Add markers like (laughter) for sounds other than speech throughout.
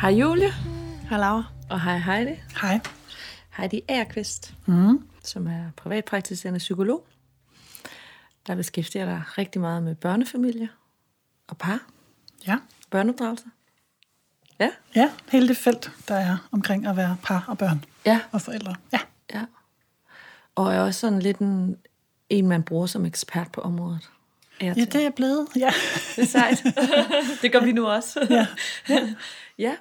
Hej Julie. Hej Laura. Og hej Heidi. Hej. Heidi Aarqvist, Mm. som er privatpraktiserende psykolog, der beskæftiger dig rigtig meget med børnefamilier og par, Ja. børneopdragelse. Ja, ja, hele det felt, der er omkring at være par og børn ja, og forældre. Ja, ja. Og er også sådan lidt en, en man bruger som ekspert på området. Er ja det er jeg blevet. Ja. Det er sejt. (laughs) det gør vi nu også. Ja. ja.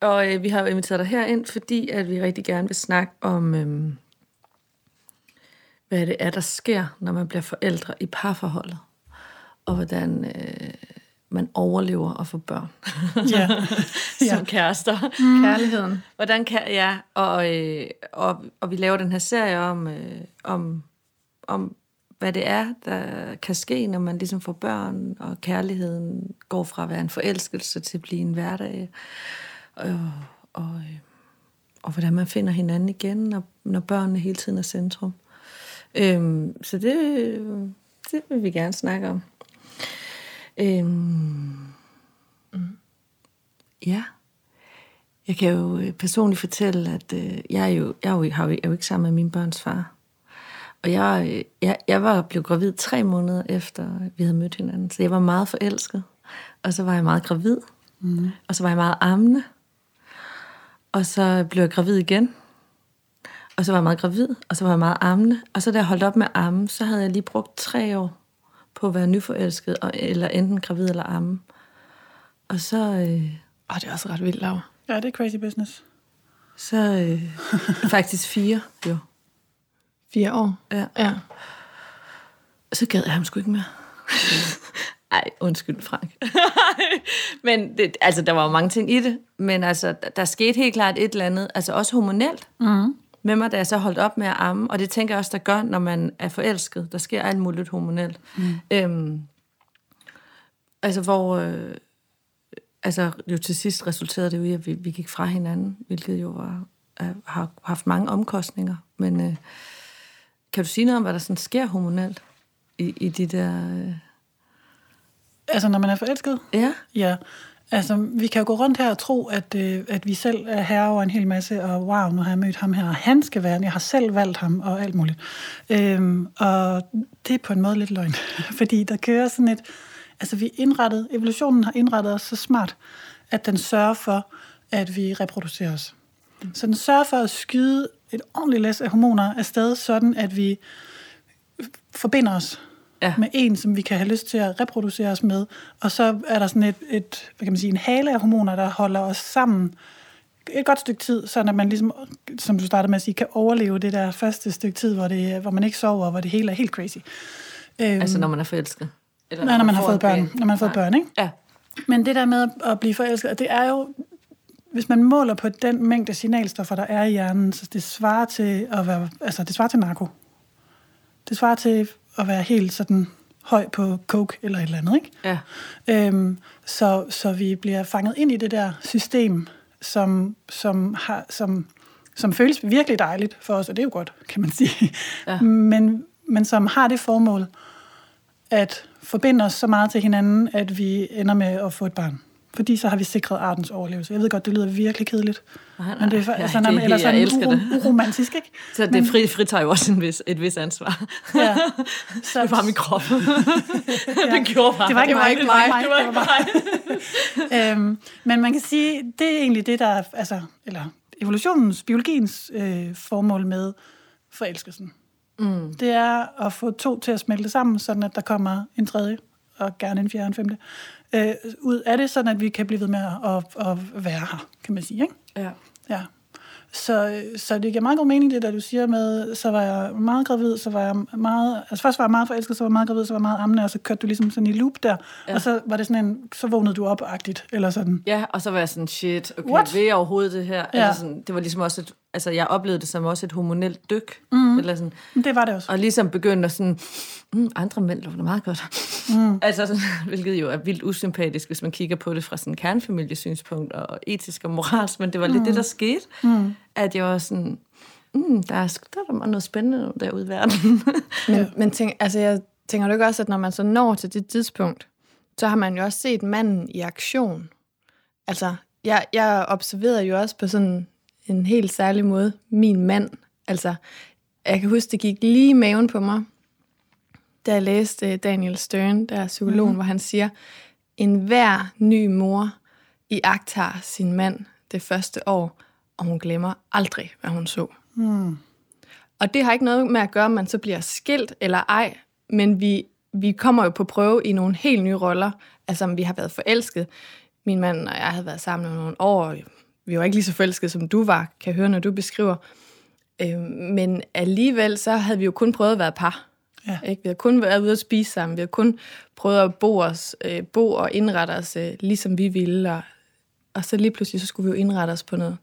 Og øh, vi har jo inviteret dig herind, fordi at vi rigtig gerne vil snakke om, øhm, hvad det er, der sker, når man bliver forældre i parforholdet. Og hvordan øh, man overlever at få børn ja. (laughs) som kærester. Kærligheden. Hvordan kan ja, og, øh, og, og vi laver den her serie om, øh, om, om, hvad det er, der kan ske, når man ligesom får børn, og kærligheden går fra at være en forelskelse til at blive en hverdag. Og, og, øh, og hvordan man finder hinanden igen, når, når børnene hele tiden er centrum. Øhm, så det, det vil vi gerne snakke om. Øhm, ja. Jeg kan jo øh, personligt fortælle, at øh, jeg, er jo, jeg, er jo, jo, er jo ikke sammen med min børns far. Og jeg, øh, jeg, jeg var blevet gravid tre måneder efter, vi havde mødt hinanden. Så jeg var meget forelsket. Og så var jeg meget gravid. Mm. Og så var jeg meget ammende. Og så blev jeg gravid igen. Og så var jeg meget gravid, og så var jeg meget ammende. Og så da jeg holdt op med at amme, så havde jeg lige brugt tre år på at være nyforelsket, og, eller enten gravid eller amme. Og så... Øh, Åh, det er også ret vildt, Laura. ja, det er crazy business. Så øh, (laughs) faktisk fire, jo. Fire år. Ja. Ja. Og så gad jeg ham sgu ikke mere. (laughs) Ej, undskyld, Frank. (laughs) men det, altså, der var jo mange ting i det. Men altså, der, der skete helt klart et eller andet, altså også hormonelt, mm. med mig, da jeg så holdt op med at amme. Og det tænker jeg også, der gør, når man er forelsket. Der sker alt muligt hormonelt. Mm. Øhm, altså, hvor... Øh, altså, jo til sidst resulterede det jo i, at vi, vi gik fra hinanden, hvilket jo var, er, har haft mange omkostninger. Men øh, kan du sige noget om, hvad der sådan sker hormonelt i, i de der... Øh, Altså, når man er forelsket? ja, Ja. Altså, vi kan jo gå rundt her og tro, at, øh, at vi selv er herre over en hel masse, og wow, nu har jeg mødt ham her, og han skal være, jeg har selv valgt ham, og alt muligt. Øhm, og det er på en måde lidt løgn, (laughs) fordi der kører sådan et, altså vi indrettet, evolutionen har indrettet os så smart, at den sørger for, at vi reproducerer os. Så den sørger for at skyde et ordentligt læs af hormoner afsted, sådan at vi forbinder os Ja. med en, som vi kan have lyst til at reproducere os med. Og så er der sådan et, et hvad kan man sige, en hale af hormoner, der holder os sammen et godt stykke tid, så at man ligesom, som du startede med at sige, kan overleve det der første stykke tid, hvor, det, hvor man ikke sover, og hvor det hele er helt crazy. Øhm, altså når man er forelsket. Eller nej, når man har får fået et børn. Når man har fået børn, ikke? Ja, Men det der med at blive forelsket, det er jo, hvis man måler på den mængde signalstoffer, der er i hjernen, så det svarer til at være, altså det svarer til narko. Det svarer til at være helt sådan høj på coke eller et eller andet, ikke? ja, Øhm, så, så vi bliver fanget ind i det der system, som, som, har, som, som føles virkelig dejligt for os, og det er jo godt, kan man sige. Ja. (laughs) Men, men som har det formål at forbinde os så meget til hinanden, at vi ender med at få et barn. Fordi så har vi sikret artens overlevelse. Jeg ved godt, det lyder virkelig kedeligt. Nej, men det er, for- nej, altså, det- man- eller sådan uro, uromantisk, ikke? så det fri, fritager jo også en vis, et vis ansvar. Ja. (laughs) Så, Det var min krop. (laughs) det gjorde bare. Det var ikke mig. ikke mig. Det var ikke mig. (laughs) øhm, men man kan sige, det er egentlig det, der er, altså, eller evolutionens, biologiens øh, formål med forelskelsen. Mm. Det er at få to til at smelte sammen, sådan at der kommer en tredje, og gerne en fjerde og en femte, øh, ud af det, sådan at vi kan blive ved med at, at, at være her, kan man sige. Ikke? Ja. Ja. Så, så det giver meget god mening, det der du siger med, så var jeg meget gravid, så var jeg meget, altså først var jeg meget forelsket, så var jeg meget gravid, så var jeg meget ammende, og så kørte du ligesom sådan i loop der, ja. og så var det sådan en, så vågnede du op-agtigt, eller sådan. Ja, og så var jeg sådan, shit, okay, What? vil jeg overhovedet det her? Ja. Altså sådan, det var ligesom også et, altså jeg oplevede det som også et hormonelt dyk. Mm. Eller sådan, det var det også. og ligesom begyndte at sådan, mm, andre mænd lugter meget godt. Mm. (laughs) Altså, sådan, (laughs) hvilket jo er vildt usympatisk, hvis man kigger på det fra sådan kernefamiliesynspunkt og etisk og moralsk, men det var lidt det, der skete, mm. at jeg var sådan, mm, der, er, sgu- der er der noget spændende derude i verden. (laughs) Men, men tænk, altså, jeg tænker du ikke også, at når man så når til det tidspunkt, så har man jo også set manden i aktion. Altså jeg, jeg observerede jo også på sådan en helt særlig måde min mand. Altså, jeg kan huske, det gik lige i maven på mig, da jeg læste Daniel Stern, der er psykologen, mm. hvor han siger, en hver ny mor i agtager sin mand det første år, og hun glemmer aldrig, hvad hun så. Mm. Og det har ikke noget med at gøre, om man så bliver skilt eller ej, men vi, vi kommer jo på prøve i nogle helt nye roller. Altså, om vi har været forelsket. Min mand og jeg havde været sammen i nogle år. Vi var ikke lige så forelskede, som du var, kan høre, når du beskriver. Øh, men alligevel, så havde vi jo kun prøvet at være par. Ja. Ikke? Vi havde kun været ude at spise sammen. Vi havde kun prøvet at bo, os, øh, bo og indrette os, øh, ligesom vi ville. Og, og så lige pludselig, så skulle vi jo indrette os på noget.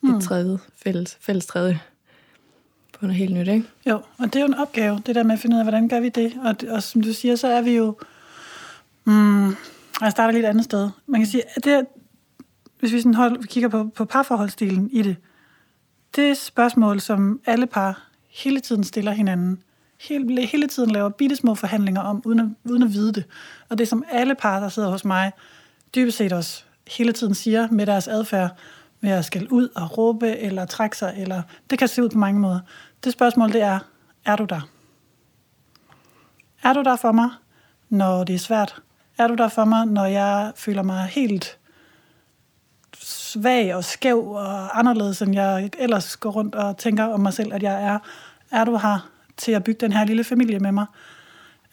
Mm. Et tredje, fælles, fælles tredje på noget helt nyt, ikke? Jo, og det er jo en opgave, det der med at finde ud af, hvordan gør vi det? Og, og som du siger, så er vi jo... Mm, jeg starter lidt et andet sted. Man kan sige, at det, hvis vi sådan hold, kigger på, på parforholdsstilen i det, det spørgsmål, som alle par hele tiden stiller hinanden. Hele, hele tiden laver bitte små forhandlinger om, uden at, uden at vide det. Og det, som alle par, der sidder hos mig, dybest set også hele tiden siger med deres adfærd, med at skælde ud og råbe eller trække sig, eller det kan se ud på mange måder. Det spørgsmål, det er, er du der? Er du der for mig, når det er svært? Er du der for mig, når jeg føler mig helt svag og skæv og anderledes, end jeg ellers går rundt og tænker om mig selv, at jeg er? Er du her til at bygge den her lille familie med mig?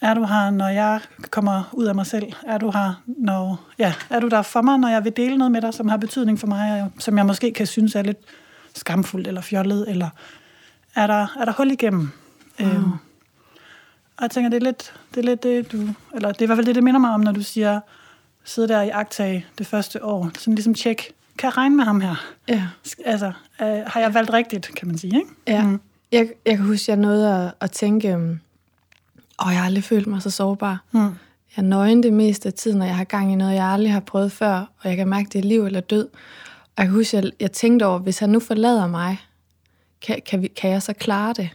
Er du her, når jeg kommer ud af mig selv? Er du her, når, ja, er du der for mig, når jeg vil dele noget med dig, som har betydning for mig, som jeg måske kan synes er lidt skamfuldt eller fjollet, eller er der, er der hul igennem? Mm. Øhm, og jeg tænker, det er lidt det, er lidt det du, eller det er i hvert fald det, det minder mig om, når du siger, sidde der i agtag det første år, sådan ligesom tjek, kan jeg regne med ham her? Ja. Altså, øh, har jeg valgt rigtigt, kan man sige, ikke? Ja. Mm. Jeg, jeg kan huske, jeg nåede at, at tænke, um, og jeg har aldrig følt mig så sårbar. Mm. Jeg er nøgen det meste af tiden, når jeg har gang i noget, jeg aldrig har prøvet før, og jeg kan mærke, det er liv eller død. Og jeg kan huske, at jeg tænkte over, hvis han nu forlader mig, kan, kan, vi, kan jeg så klare det?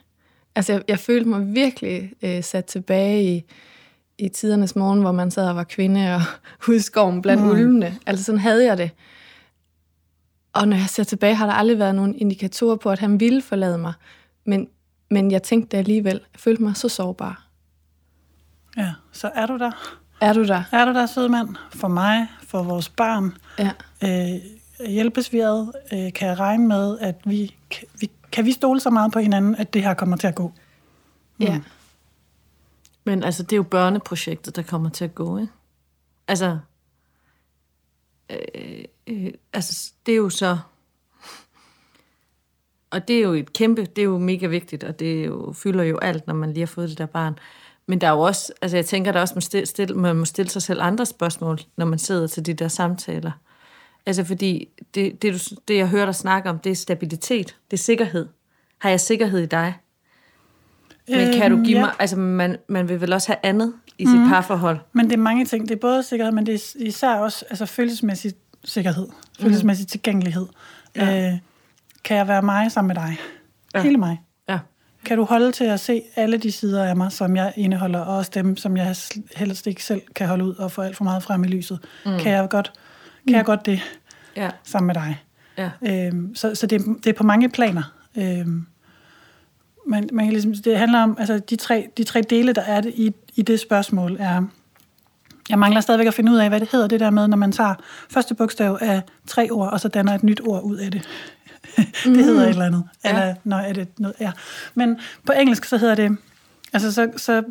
Altså, jeg, jeg følte mig virkelig øh, sat tilbage i, i tidernes morgen, hvor man sad og var kvinde og (laughs) ude i skoven blandt mm. ulvene. Altså, sådan havde jeg det. Og når jeg ser tilbage, har der aldrig været nogen indikatorer på, at han ville forlade mig. Men, men jeg tænkte alligevel. Jeg følte mig så sårbar. Ja, så er du der. Er du der? Er du der, søde mand? For mig, for vores barn. Ja. Øh, hjælpes vi ad? Øh, kan jeg regne med, at vi, kan, vi, kan vi stole så meget på hinanden, at det her kommer til at gå? Mm. Ja. Men altså, det er jo børneprojektet, der kommer til at gå, ikke? Altså, øh, øh, altså, det er jo så... Og det er jo et kæmpe, det er jo mega vigtigt, og det jo, fylder jo alt, når man lige har fået det der barn. Men der er jo også, altså jeg tænker, der også man, stille, stille, man må stille sig selv andre spørgsmål, når man sidder til de der samtaler. Altså fordi det, det, du, det jeg hører dig snakke om, det er stabilitet, det er sikkerhed. Har jeg sikkerhed i dig? Men kan du give øhm, ja. mig, altså man, man vil vel også have andet i sit mm. parforhold? Men det er mange ting. Det er både sikkerhed, men det er især også altså følelsesmæssig sikkerhed, følelsesmæssig mm. tilgængelighed. Ja. Øh, kan jeg være mig sammen med dig? Ja. Hele mig. Kan du holde til at se alle de sider af mig, som jeg indeholder, og også dem, som jeg helst ikke selv kan holde ud og få alt for meget frem i lyset? Mm. Kan jeg godt, kan mm. jeg godt det ja. sammen med dig? Ja. Øhm, så så det, det er på mange planer. Øhm, men man kan ligesom, det handler om, altså de tre, de tre dele, der er det i, i det spørgsmål, er, jeg mangler stadigvæk at finde ud af, hvad det hedder, det der med, når man tager første bogstav af tre ord, og så danner et nyt ord ud af det. (laughs) det mm. hedder et eller andet. Ja. Eller, nå, er det noget, ja. Men på engelsk, så hedder det, altså så, så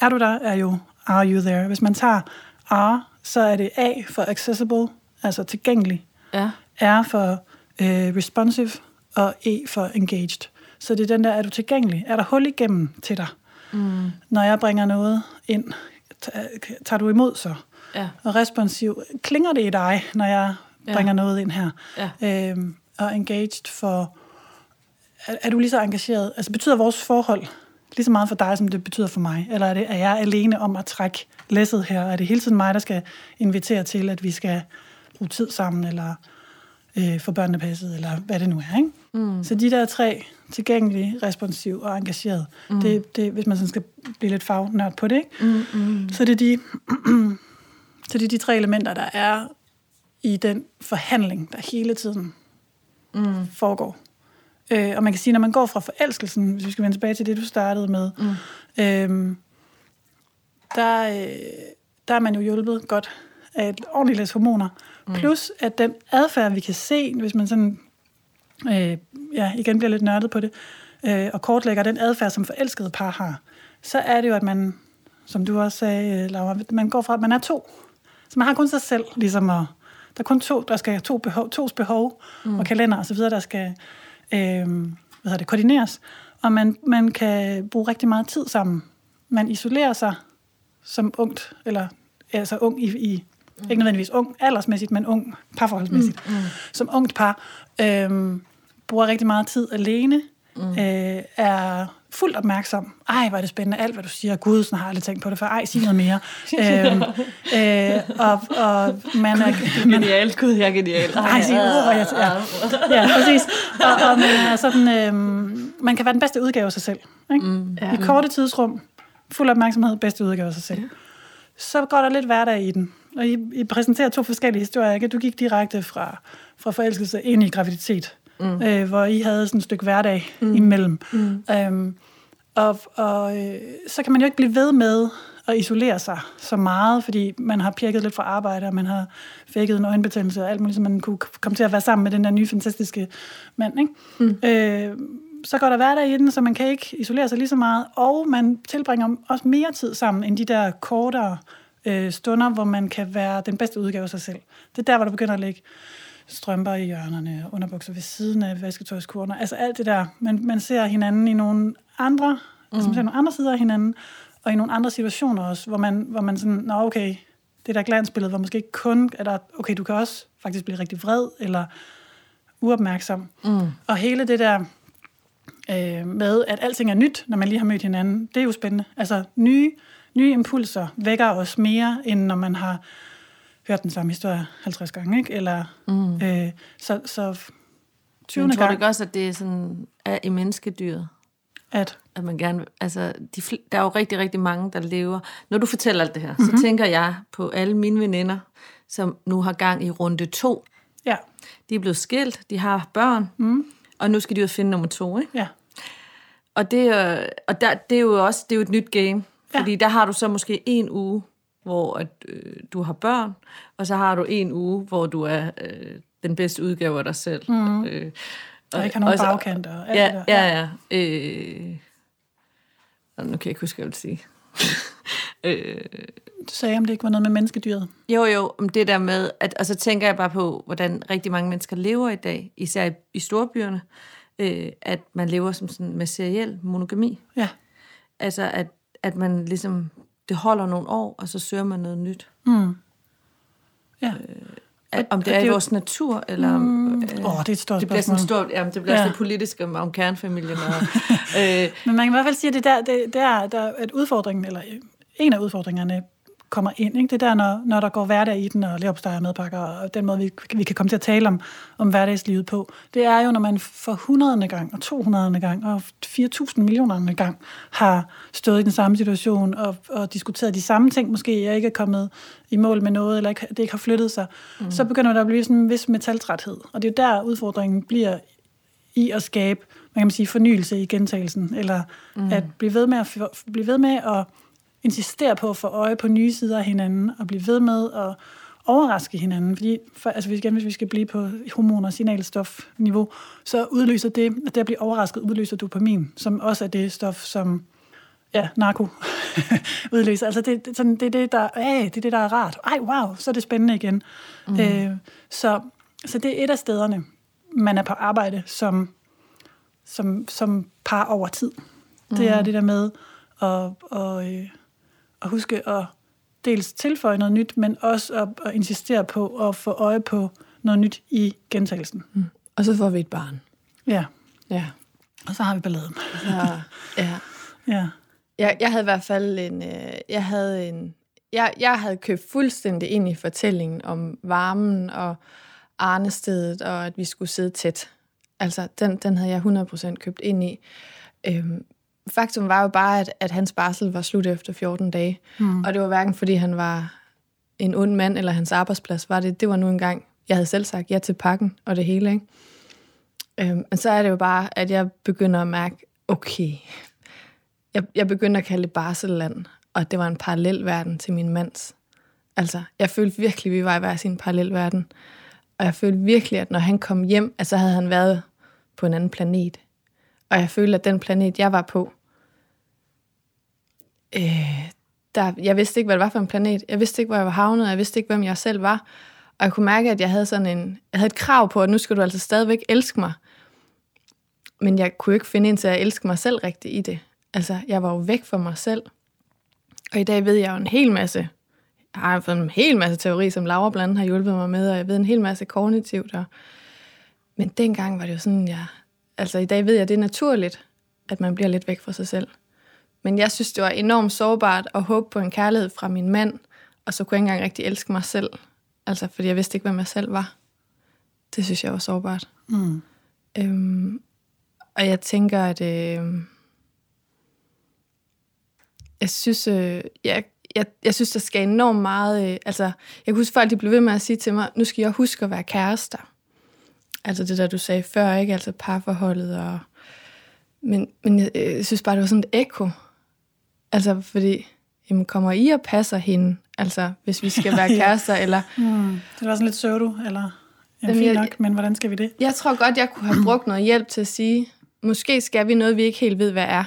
er du der, er jo are you there. Hvis man tager are, så er det A for accessible, altså tilgængelig. Ja. R for uh, responsive, og E for engaged. Så det er den der, er du tilgængelig? Er der hul igennem til dig? Mm. Når jeg bringer noget ind, tager du imod så? Ja. Og responsiv, klinger det i dig, når jeg bringer ja. noget ind her? Ja. Øhm, og engaged for... Er, er du lige så engageret? Altså betyder vores forhold lige så meget for dig, som det betyder for mig? Eller er, det, er jeg alene om at trække læsset her? Er det hele tiden mig, der skal invitere til, at vi skal bruge tid sammen, eller øh, få børnene passet, eller hvad det nu er, ikke? Mm. Så de der tre, tilgængelige, responsiv og engageret, mm. det, det, hvis man sådan skal blive lidt fagnørd på det, ikke? Mm, mm. Så, det er de, (clears throat) så det er de tre elementer, der er i den forhandling, der hele tiden mm. foregår. Øh, og man kan sige, når man går fra forelskelsen, hvis vi skal vende tilbage til det, du startede med, mm. øh, der, øh, der er man jo hjulpet godt af et ordentligt læs hormoner. Mm. Plus, at den adfærd, vi kan se, hvis man sådan, øh, ja, igen bliver lidt nørdet på det, øh, og kortlægger den adfærd, som forelskede par har, så er det jo, at man, som du også sagde, Laura, man går fra, at man er to. Så man har kun sig selv, ligesom at, der er kun to, der skal to behov, tos behov mm. og kalender osv., der skal øh, hvad hedder det, koordineres. Og man, man kan bruge rigtig meget tid sammen. Man isolerer sig som ungt, eller altså ung i, i mm. ikke nødvendigvis ung aldersmæssigt, men ung parforholdsmæssigt. Mm. Mm. Som ungt par øh, bruger rigtig meget tid alene, mm. øh, er fuldt opmærksom. Ej, hvor er det spændende, alt hvad du siger. Gud, sådan har jeg aldrig tænkt på det før. Ej, sig noget mere. (laughs) øhm, øh, og, og man er... Man, genial, Gud, jeg er genial. Ej, sig ud, og jeg, ja, ja, præcis. Og, og man er sådan, øhm, man kan være den bedste udgave af sig selv. Ikke? Mm, ja. I korte tidsrum, fuld opmærksomhed, bedste udgave af sig selv. Ja. Så går der lidt hverdag i den. Og I, I præsenterer to forskellige historier. Ikke? Du gik direkte fra, fra forelskelse ind i graviditet mm. øh, hvor I havde sådan et stykke hverdag mm. imellem. Mm. Øhm, og og øh, så kan man jo ikke blive ved med at isolere sig så meget, fordi man har pirket lidt fra arbejde, og man har fækket en øjenbetændelse og alt muligt, så man kunne komme til at være sammen med den der nye, fantastiske mand. Ikke? Mm. Øh, så går der hverdag i den, så man kan ikke isolere sig lige så meget, og man tilbringer også mere tid sammen, end de der kortere øh, stunder, hvor man kan være den bedste udgave af sig selv. Det er der, hvor du begynder at lægge strømper i hjørnerne, underbukser ved siden af vasketøjskurner. Altså alt det der. Man, man ser hinanden i nogle andre, mm. altså man ser nogle andre sider af hinanden, og i nogle andre situationer også, hvor man, hvor man sådan, nå okay, det der glansbillede, hvor måske ikke kun er der, okay, du kan også faktisk blive rigtig vred, eller uopmærksom. Mm. Og hele det der øh, med, at alting er nyt, når man lige har mødt hinanden, det er jo spændende. Altså nye, nye impulser vækker os mere, end når man har hørt den samme historie 50 gange, ikke? Eller, mm. øh, så, så 20. Men tror du ikke også, at det er sådan, er i menneskedyret? At? At man gerne, altså, de, der er jo rigtig, rigtig mange, der lever. Når du fortæller alt det her, mm-hmm. så tænker jeg på alle mine veninder, som nu har gang i runde to. Ja. De er blevet skilt, de har børn, mm. og nu skal de jo finde nummer to, ikke? Ja. Og det, og der, det er jo også det er jo et nyt game, fordi ja. der har du så måske en uge, hvor at, øh, du har børn, og så har du en uge, hvor du er øh, den bedste udgave af dig selv. Mm. Øh, og, ikke har nogen bagkanter. Og ja, ja, ja. Øh, nu kan jeg ikke huske, hvad jeg vil sige. (laughs) øh, du sagde, om det ikke var noget med menneskedyret. Jo, jo, om det der med, at, og så tænker jeg bare på, hvordan rigtig mange mennesker lever i dag, især i, i storbyerne, øh, at man lever som sådan med seriel monogami. Ja. Altså, at, at man ligesom det holder nogle år, og så søger man noget nyt. Mm. Ja. Øh, om det er i vores natur, eller... Mm. Øh, oh, det er et stort det bliver sådan stort, jamen, det bliver ja. lidt politisk om, om kernfamilien. Og, (laughs) øh, Men man kan i hvert fald sige, at det, der, det, det er, der, at udfordringen, eller en af udfordringerne kommer ind. Ikke? Det er der, når, når der går hverdag i den, og leverpostej og madpakker, og den måde, vi, vi kan komme til at tale om, om hverdagslivet på, det er jo, når man for 100. gang, og 200. gang, og 4.000 millioner gang har stået i den samme situation, og, og diskuteret de samme ting, måske jeg ikke er kommet i mål med noget, eller ikke, det ikke har flyttet sig, mm. så begynder der at blive sådan en vis metaltræthed. Og det er jo der, udfordringen bliver i at skabe, man kan sige, fornyelse i gentagelsen, eller mm. at blive ved med at, blive ved med at insistere på at få øje på nye sider af hinanden, og blive ved med at overraske hinanden. Fordi for, altså, igen, hvis vi skal blive på hormoner- og signalstofniveau, så udløser det, at det at blive overrasket, udløser dopamin, som også er det stof, som ja, narko (laughs) udløser. Altså det, det, sådan, det, er det, der, øh, det er det, der er rart. Ej, wow, så er det spændende igen. Mm. Øh, så, så det er et af stederne, man er på arbejde som, som, som par over tid. Det mm. er det der med at, og, øh, at huske at dels tilføje noget nyt, men også at, at insistere på at få øje på noget nyt i gentagelsen. Mm. Og så får vi et barn. Ja. Ja. Og så har vi balladen. Ja. ja. (laughs) ja. Jeg, jeg havde i hvert fald en... Øh, jeg havde en... Jeg, jeg havde købt fuldstændig ind i fortællingen om varmen og arnestedet, og at vi skulle sidde tæt. Altså, den, den havde jeg 100% købt ind i. Øhm, faktum var jo bare, at, at hans barsel var slut efter 14 dage. Mm. Og det var hverken fordi han var en ond mand, eller hans arbejdsplads var det. Det var nu engang Jeg havde selv sagt ja til pakken og det hele, ikke? Øhm, men så er det jo bare, at jeg begynder at mærke, okay, jeg, jeg begynder at kalde det barselland, og det var en parallel verden til min mands. Altså, jeg følte virkelig, at vi var i hver sin parallel verden. Og jeg følte virkelig, at når han kom hjem, altså, så havde han været på en anden planet. Og jeg følte, at den planet, jeg var på, øh, der, jeg vidste ikke, hvad det var for en planet. Jeg vidste ikke, hvor jeg var havnet. Jeg vidste ikke, hvem jeg selv var. Og jeg kunne mærke, at jeg havde sådan en, jeg havde et krav på, at nu skal du altså stadigvæk elske mig. Men jeg kunne ikke finde ind til at elske mig selv rigtigt i det. Altså, jeg var jo væk fra mig selv. Og i dag ved jeg jo en hel masse. Jeg har fået en hel masse teori, som Laura blandt andet har hjulpet mig med, og jeg ved en hel masse kognitivt. Og... Men dengang var det jo sådan, jeg... Altså, i dag ved jeg, at det er naturligt, at man bliver lidt væk fra sig selv. Men jeg synes, det var enormt sårbart at håbe på en kærlighed fra min mand, og så kunne jeg ikke engang rigtig elske mig selv. Altså, fordi jeg vidste ikke, hvem jeg selv var. Det synes jeg var sårbart. Mm. Øhm, og jeg tænker, at... Øh, jeg synes, øh, jeg, jeg, jeg synes, der skal enormt meget... Øh, altså, jeg kan huske, folk de blev ved med at sige til mig, nu skal jeg huske at være kærester. Altså det der, du sagde før, ikke? Altså parforholdet og... Men, men jeg, jeg synes bare, det var sådan et ekko. Altså, fordi, jamen, kommer I og passer hende? Altså, hvis vi skal være (laughs) kærester, ja. eller... Mm, det var sådan lidt søvdu, eller... Ja, fint nok, men hvordan skal vi det? Jeg tror godt, jeg kunne have brugt noget hjælp til at sige, måske skal vi noget, vi ikke helt ved, hvad er.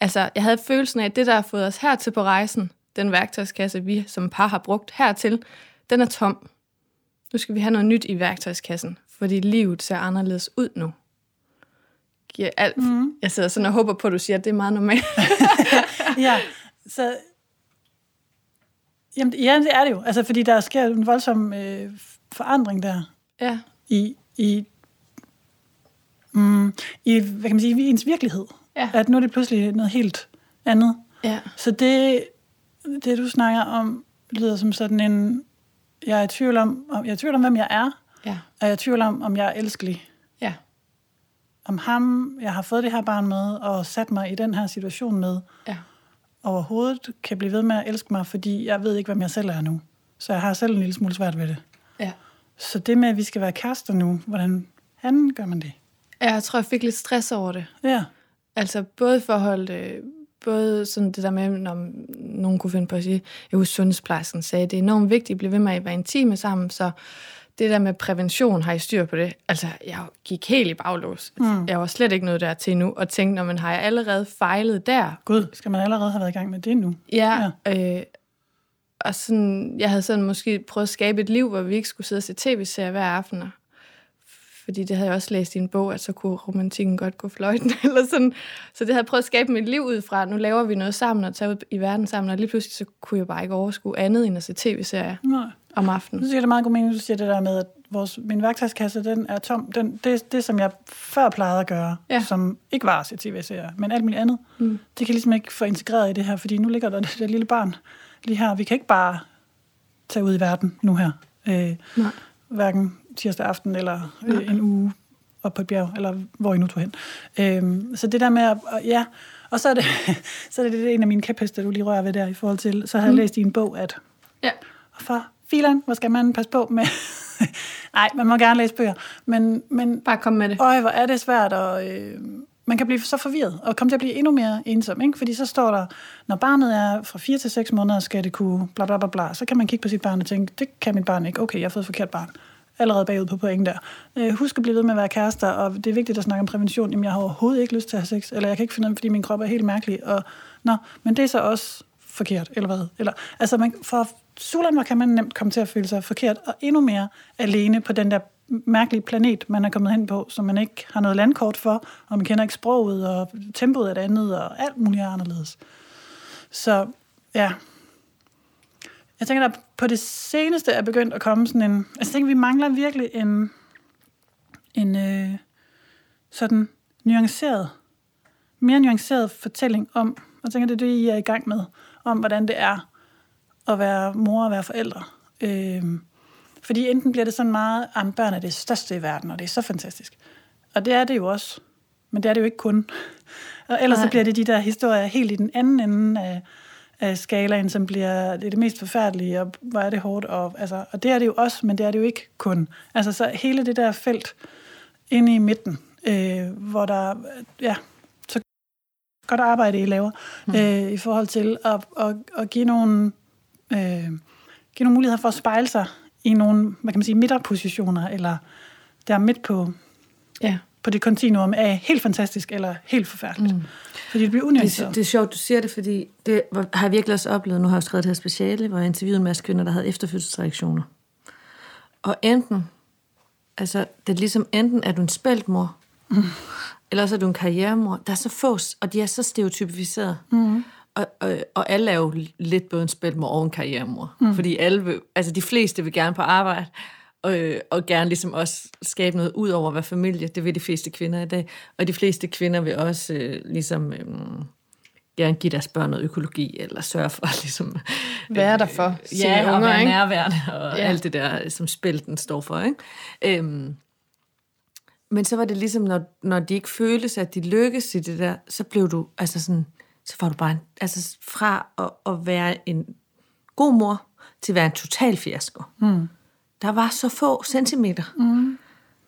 Altså, jeg havde følelsen af, at det, der har fået os hertil på rejsen, den værktøjskasse, vi som par har brugt hertil, den er tom. Nu skal vi have noget nyt i værktøjskassen, fordi livet ser anderledes ud nu. Giver alt. Mm. Jeg sidder sådan og håber på, at du siger, at det er meget normalt. (laughs) ja, så... Jamen, ja, det er det jo. Altså, fordi der sker en voldsom øh, forandring der. Ja. I, i, mm, i, hvad kan man sige, i ens virkelighed. Ja. At nu er det pludselig noget helt andet. Ja. Så det, det, du snakker om, lyder som sådan en... Jeg er i tvivl om, jeg er i tvivl om hvem jeg er. Ja. Og jeg er i tvivl om, om jeg er elskelig. Ja. Om ham, jeg har fået det her barn med, og sat mig i den her situation med, Ja. overhovedet kan blive ved med at elske mig, fordi jeg ved ikke, hvem jeg selv er nu. Så jeg har selv en lille smule svært ved det. Ja. Så det med, at vi skal være kærester nu, hvordan han gør man det? Jeg tror, jeg fik lidt stress over det. Ja. Altså både i forhold både sådan det der med, når nogen kunne finde på at sige, jeg husker sundhedsplejersken sagde, det er enormt vigtigt at blive ved med at være intime sammen, så det der med prævention, har I styr på det? Altså, jeg gik helt i baglås. Mm. Jeg var slet ikke noget der til nu, og tænkte, når man har jeg allerede fejlet der. Gud, skal man allerede have været i gang med det nu? Ja, ja. Øh, og sådan, jeg havde sådan måske prøvet at skabe et liv, hvor vi ikke skulle sidde og se tv-serier hver aften. Fordi det havde jeg også læst i en bog, at så kunne romantikken godt gå fløjten. (laughs) Eller sådan. Så det havde jeg prøvet at skabe mit liv ud fra. Nu laver vi noget sammen og tager ud i verden sammen. Og lige pludselig så kunne jeg bare ikke overskue andet end at se tv-serier Nej. Om aftenen. Nu siger det meget god mening, du siger det der med, at vores, min værktøjskasse, den er tom. Den, det, det, som jeg før plejede at gøre, Ja. som ikke var se tv-serier, men alt muligt andet, Mm. det kan ligesom ikke få integreret i det her, fordi nu ligger der det der lille barn lige her. Vi kan ikke bare tage ud i verden nu her. Øh, Nej. hverken tirsdag aften eller øh, en uge op på et bjerg, eller hvor I nu tog hen. Øhm, så det der med at, og, ja, og så er det, (laughs) så er det, det en af mine kæpheste, du lige rører ved der i forhold til, så har jeg Mm. læst i en bog, at Ja. for filan, hvor skal man passe på med... (laughs) Nej, man må gerne læse bøger, men, men Bare kom med det. øj, hvor er det svært, og øh, man kan blive så forvirret, og komme til at blive endnu mere ensom, ikke? fordi så står der, når barnet er fra 4 til 6 måneder, skal det kunne bla bla bla bla, så kan man kigge på sit barn og tænke, det kan mit barn ikke, okay, jeg har fået et forkert barn. Allerede bagud på point der. Øh, husk at blive ved med at være kærester, og det er vigtigt at snakke om prævention. Jamen, jeg har overhovedet ikke lyst til at have sex, eller jeg kan ikke finde ud fordi min krop er helt mærkelig. Og, nå, men det er så også forkert, eller hvad? Eller, altså, man, for Sulan, kan man nemt komme til at føle sig forkert, og endnu mere alene på den der mærkelige planet, man er kommet hen på, som man ikke har noget landkort for, og man kender ikke sproget, og tempoet er det andet, og alt muligt er anderledes. Så ja, jeg tænker, der på det seneste er begyndt at komme sådan en... Altså, jeg tænker, vi mangler virkelig en, en øh, sådan nuanceret, mere nuanceret fortælling om, og jeg tænker, det er det, I er i gang med, om hvordan det er at være mor og være forældre. Øh, fordi enten bliver det sådan meget, at børn er det største i verden, og det er så fantastisk. Og det er det jo også. Men det er det jo ikke kun. (laughs) Og ellers så Nej. bliver det de der historier helt i den anden ende af, af skalaen, som bliver det, er det mest forfærdelige, og hvor er det hårdt. Og, altså, og det er det jo også, men det er det jo ikke kun. Altså så hele det der felt inde i midten, øh, hvor der, ja, så godt arbejde, I laver, mm. øh, i forhold til at, at, at give nogle, øh, give nogle muligheder for at spejle sig i nogle, hvad kan man sige, midterpositioner, eller der midt på, ja. på det kontinuum af helt fantastisk eller helt forfærdeligt. Mm. Fordi det bliver unuanceret. Det, det er sjovt, du siger det, fordi det har jeg virkelig også oplevet. Nu har jeg skrevet det her speciale, hvor jeg interviewede en masse kvinder, der havde efterfødselsreaktioner. Og enten, altså det er ligesom, enten er du en spæltmor, mm. eller så er du en karrieremor. Der er så få, og de er så stereotypificeret. Mm. Og, og, og alle er jo lidt en spæltmor og en karrieremor. Mm. Fordi alle vil, altså de fleste vil gerne på arbejde, og, og gerne ligesom også skabe noget ud over at være familie. Det vil de fleste kvinder i dag. Og de fleste kvinder vil også øh, ligesom... Øh, gerne give deres børn noget økologi, eller sørge for (laughs) ligesom... Være der for ja, unger, og være ikke? nærværende, og ja. alt det der, som spilten står for, ikke? Øhm, men så var det ligesom, når, når de ikke føltes, at de lykkedes i det der, så blev du, altså sådan, så var du bare, en, altså fra at, at være en god mor, til at være en total fiasko. Mm. Der var så få centimeter. Mm.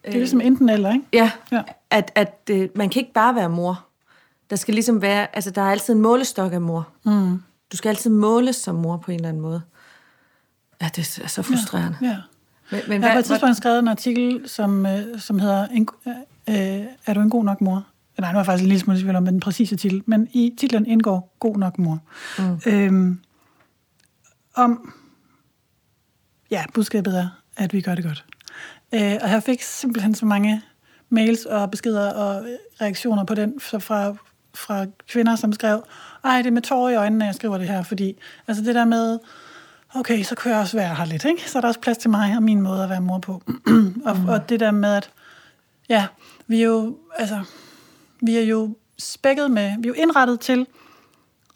Det er ligesom enten eller, ikke? Ja, ja. at, at øh, man kan ikke bare være mor. Der skal ligesom være, altså der er altid en målestok af mor. Mm. Du skal altid måles som mor på en eller anden måde. Ja, det er så frustrerende. Ja, ja. Men, men jeg har på et tidspunkt skrevet en artikel, som, øh, som hedder, en, øh, er du en god nok mor? Nej, nu er jeg faktisk en lille smule tvivl om den præcise titel, men i titlen indgår God nok mor. Mm. Øhm, om, ja, budskabet er, at vi gør det godt. Øh, og jeg fik simpelthen så mange mails og beskeder og reaktioner på den så fra, fra kvinder, som skrev, ej, det er med tårer i øjnene, jeg skriver det her, fordi altså det der med, okay, så kan jeg også være her lidt, ikke? Så er der også plads til mig og min måde at være mor på. (clears throat) og, mm. og det der med, at ja, vi er jo, altså, vi er jo spækket med, vi er jo indrettet til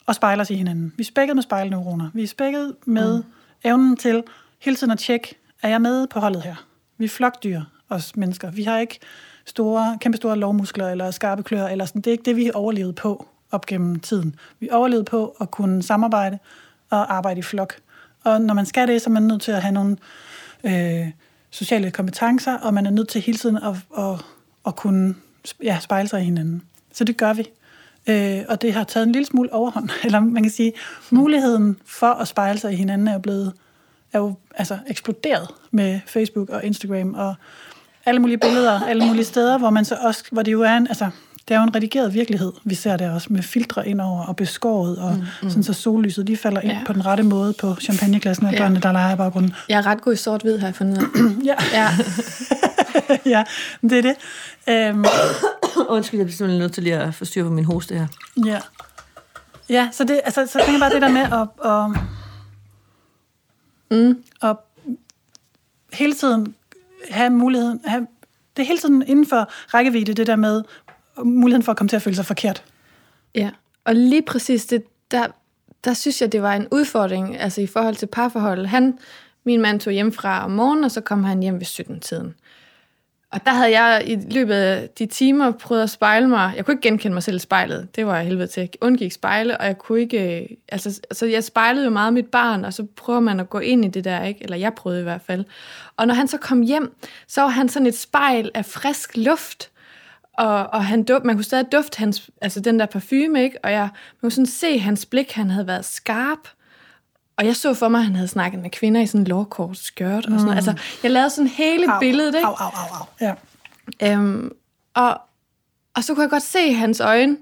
at spejle os i hinanden. Vi er spækket med spejlneuroner. Vi er spækket med mm. evnen til hele tiden at tjekke, er jeg med på holdet her? Vi er flokdyr, os mennesker. Vi har ikke store, kæmpe store lovmuskler eller skarpe klør, eller sådan. det er ikke det, vi har overlevet på op gennem tiden. Vi overlevede på at kunne samarbejde og arbejde i flok. Og når man skal det, så er man nødt til at have nogle øh, sociale kompetencer, og man er nødt til hele tiden at, at, at kunne ja, spejle sig i hinanden. Så det gør vi. Øh, og det har taget en lille smule overhånd. (laughs) Eller man kan sige, muligheden for at spejle sig i hinanden er jo blevet er jo altså, eksploderet med Facebook og Instagram og alle mulige billeder, alle mulige steder, hvor man så også, hvor det jo er en, altså, det er jo en redigeret virkelighed, vi ser der også, med filtre indover og beskåret, og mm, mm. sådan så sollyset, de falder ind ja. på den rette måde på champagneklassen af ja. børnene, der leger i baggrunden. Jeg er ret god i sort-hvid, har jeg fundet (clears throat) ja. ja. (laughs) ja, det er det. Um, (coughs) Undskyld, jeg bliver simpelthen nødt til lige at få styr på min hoste her. Ja. Ja, så, det, altså, så tænker jeg bare det der med at, at, mm. at hele tiden have muligheden, have, det er hele tiden inden for rækkevidde, det der med muligheden for at komme til at føle sig forkert. Ja, og lige præcis det, der, der synes jeg, det var en udfordring, altså i forhold til parforholdet. Han, min mand tog hjem fra om morgenen, og så kom han hjem ved 17-tiden. Og der havde jeg i løbet af de timer prøvet at spejle mig. Jeg kunne ikke genkende mig selv i spejlet. Det var jeg helvede til. Jeg undgik spejle, og jeg kunne ikke... Øh, altså, så jeg spejlede jo meget mit barn, og så prøver man at gå ind i det der, ikke? Eller jeg prøvede i hvert fald. Og når han så kom hjem, så var han sådan et spejl af frisk luft. Og, og han duft, man kunne stadig dufte hans, altså den der parfume, ikke? Og jeg man kunne sådan se hans blik, han havde været skarp. Og jeg så for mig, at han havde snakket med kvinder i sådan en lårkort skørt og sådan noget. Mm. Altså, jeg lavede sådan hele au, billedet, ikke? Au, au, au, au. Ja. Øhm, og, og så kunne jeg godt se i hans øjne,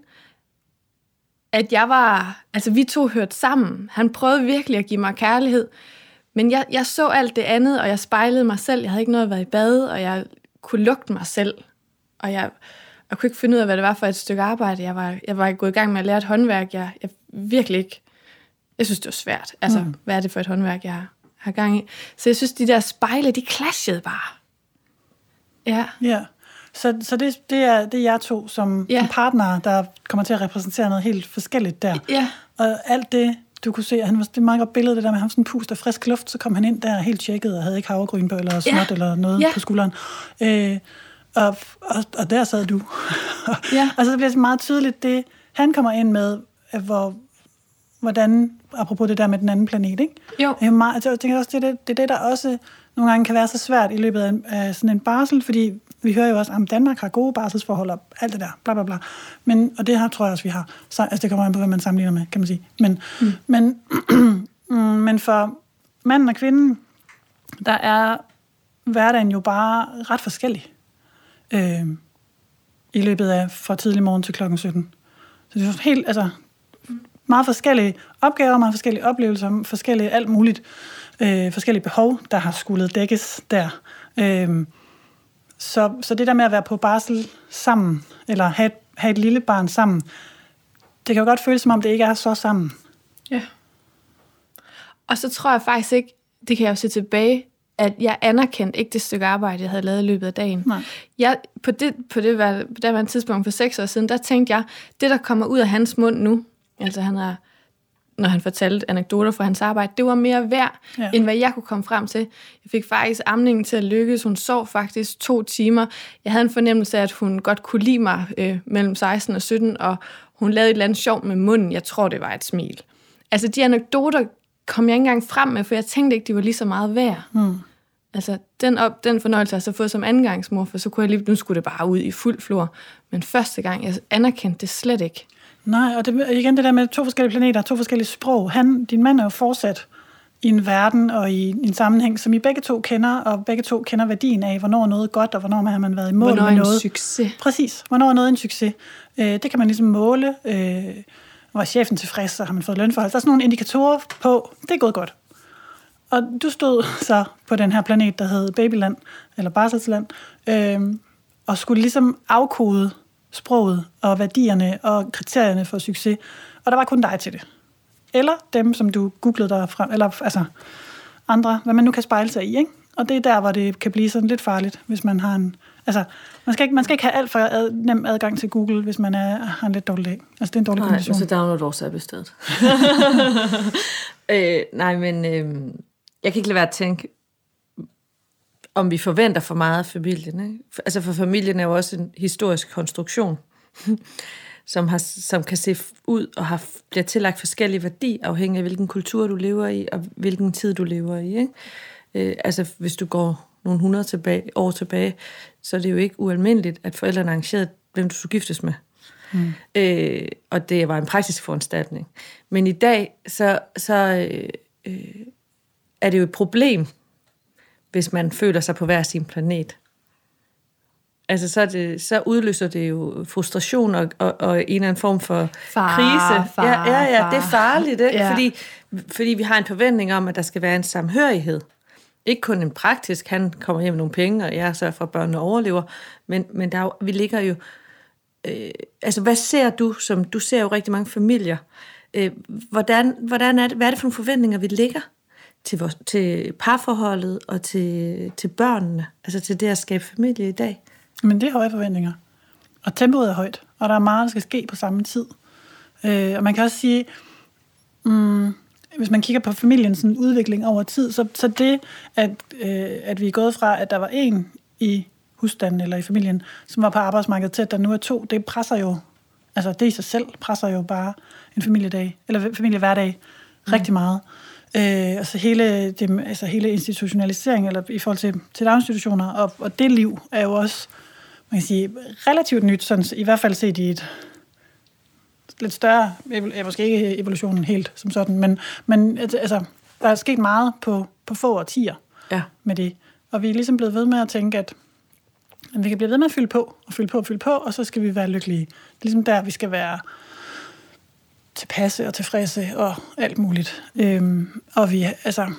at jeg var... Altså, vi to hørte sammen. Han prøvede virkelig at give mig kærlighed. Men jeg, jeg så alt det andet, og jeg spejlede mig selv. Jeg havde ikke noget at være i bad, og jeg kunne lugte mig selv. Og jeg, jeg kunne ikke finde ud af, hvad det var for et stykke arbejde. Jeg var, jeg var gået i gang med at lære et håndværk. Jeg, jeg virkelig ikke jeg synes, det var svært. Altså, mm. hvad er det for et håndværk, jeg har gang i? Så jeg synes, de der spejle, de clashede bare. Ja. Ja. Så, så det, det, er, det er jer to som, ja. som partner, der kommer til at repræsentere noget helt forskelligt der. Ja. Og alt det, du kunne se, han var, det er meget godt billede, det der med ham sådan pust af frisk luft, så kom han ind der helt tjekket og havde ikke havregryn på, eller småt, ja. eller noget ja. på skulderen. Øh, og, og, og der sad du. (laughs) ja. og så bliver det meget tydeligt, det han kommer ind med, hvor, hvordan, apropos det der med den anden planet, ikke? Jo. Meget, altså, jeg tænker også, det er det, det er det, der også nogle gange kan være så svært i løbet af, af sådan en barsel, fordi vi hører jo også, at Danmark har gode barselsforhold og alt det der, bla bla bla. Men, og det her tror jeg også, vi har. Så, altså, det kommer an på, hvad man sammenligner med, kan man sige. Men, mm. men, (clears throat) men for manden og kvinden, der er hverdagen jo bare ret forskellig øh, i løbet af fra tidlig morgen til klokken 17. Så det er helt, altså, meget forskellige opgaver, meget forskellige oplevelser, forskellige alt muligt, øh, forskellige behov, der har skulle dækkes der. Øh, så, så det der med at være på barsel sammen, eller have et, have et lille barn sammen, det kan jo godt føles, som om det ikke er så sammen. Ja. Og så tror jeg faktisk ikke, det kan jeg jo se tilbage, at jeg anerkendte ikke det stykke arbejde, jeg havde lavet i løbet af dagen. Nej. Jeg, på det, på det var, på det var en tidspunkt for seks år siden, der tænkte jeg, det der kommer ud af hans mund nu, altså han har, når han fortalte anekdoter fra hans arbejde, det var mere værd, Ja. end hvad jeg kunne komme frem til. Jeg fik faktisk amningen til at lykkes. Hun sov faktisk to timer. Jeg havde en fornemmelse af, at hun godt kunne lide mig øh, mellem 16 og 17, og hun lavede et eller andet sjov med munden. Jeg tror, det var et smil. Altså, de anekdoter kom jeg ikke engang frem med, for jeg tænkte ikke, de var lige så meget værd. Hmm. Altså, den, op, den fornøjelse har jeg så fået som andengangsmor, for så kunne jeg lige, nu skulle det bare ud i fuld flor. Men første gang, jeg anerkendte det slet ikke. Nej, og det, igen det der med to forskellige planeter, to forskellige sprog. Han, din mand er jo fortsat i en verden og i en sammenhæng, som I begge to kender, og begge to kender værdien af, hvornår noget er godt, og hvornår har man været i mål Hvornår med en noget. succes. Præcis. Hvornår er noget en succes? Øh, det kan man ligesom måle. Øh, var chefen tilfreds, så har man fået lønforhold. Der er sådan nogle indikatorer på, det er gået godt. Og du stod så på den her planet, der hed Babyland, eller Barselsland, øh, og skulle ligesom afkode sproget og værdierne og kriterierne for succes. Og der var kun dig til det. Eller dem, som du googlede dig frem, eller altså andre, hvad man nu kan spejle sig i, ikke? Og det er der, hvor det kan blive sådan lidt farligt, hvis man har en... Altså, man skal ikke, man skal ikke have alt for ad, nem adgang til Google, hvis man er, har en lidt dårlig dag. Altså, det er en dårlig Nej, kombination. så download vores app i stedet. (laughs) (laughs) øh, nej, men øh, jeg kan ikke lade være at tænke, om vi forventer for meget af familien. Ikke? Altså for familien er jo også en historisk konstruktion, (laughs) som, har, som kan se ud og har, bliver tillagt forskellige værdi, afhængig af hvilken kultur du lever i, og hvilken tid du lever i. Ikke? Øh, altså hvis du går nogle hundrede tilbage, år tilbage, så er det jo ikke ualmindeligt, at forældrene arrangerede, hvem du skulle giftes med. Mm. Øh, og det var en praktisk foranstaltning. Men i dag, så, så øh, øh, er det jo et problem, hvis man føler sig på hver sin planet. Altså, så, det, så udløser det jo frustration og, og, og en eller anden form for Far, krise. far, ja, ja, ja, det er far. farligt, ikke? Ja. Fordi, fordi vi har en forventning om, at der skal være en samhørighed. Ikke kun en praktisk, han kommer hjem med nogle penge, og jeg sørger for, at børnene overlever, men, men der er vi ligger jo... Øh, altså, hvad ser du, som du ser jo rigtig mange familier, øh, hvordan, hvordan er det, hvad er det for nogle forventninger, vi ligger til, vores, til parforholdet og til, til børnene, altså til det at skabe familie i dag? Men det er høje forventninger. Og tempoet er højt, og der er meget, der skal ske på samme tid. Øh, og man kan også sige, mm, hvis man kigger på familiens sådan, udvikling over tid, så, så det, at, øh, at vi er gået fra, at der var en i husstanden eller i familien, som var på arbejdsmarkedet, til at der nu er to, det presser jo, altså det i sig selv presser jo bare en familiedag, eller familiehverdag rigtig meget. Øh, altså hele, det, altså hele institutionalisering, eller i forhold til, til daginstitutioner, og, og det liv er jo også, man kan sige, relativt nyt, sådan, i hvert fald set i et lidt større, evol- måske ikke evolutionen helt som sådan, men, men altså, der er sket meget på, på få årtier Ja. med det. Og vi er ligesom blevet ved med at tænke, at at vi kan blive ved med at fylde på, og fylde på, og fylde på, og så skal vi være lykkelige. Det er ligesom der, vi skal være tilpasse og tilfredse og alt muligt. Øhm, og vi, altså,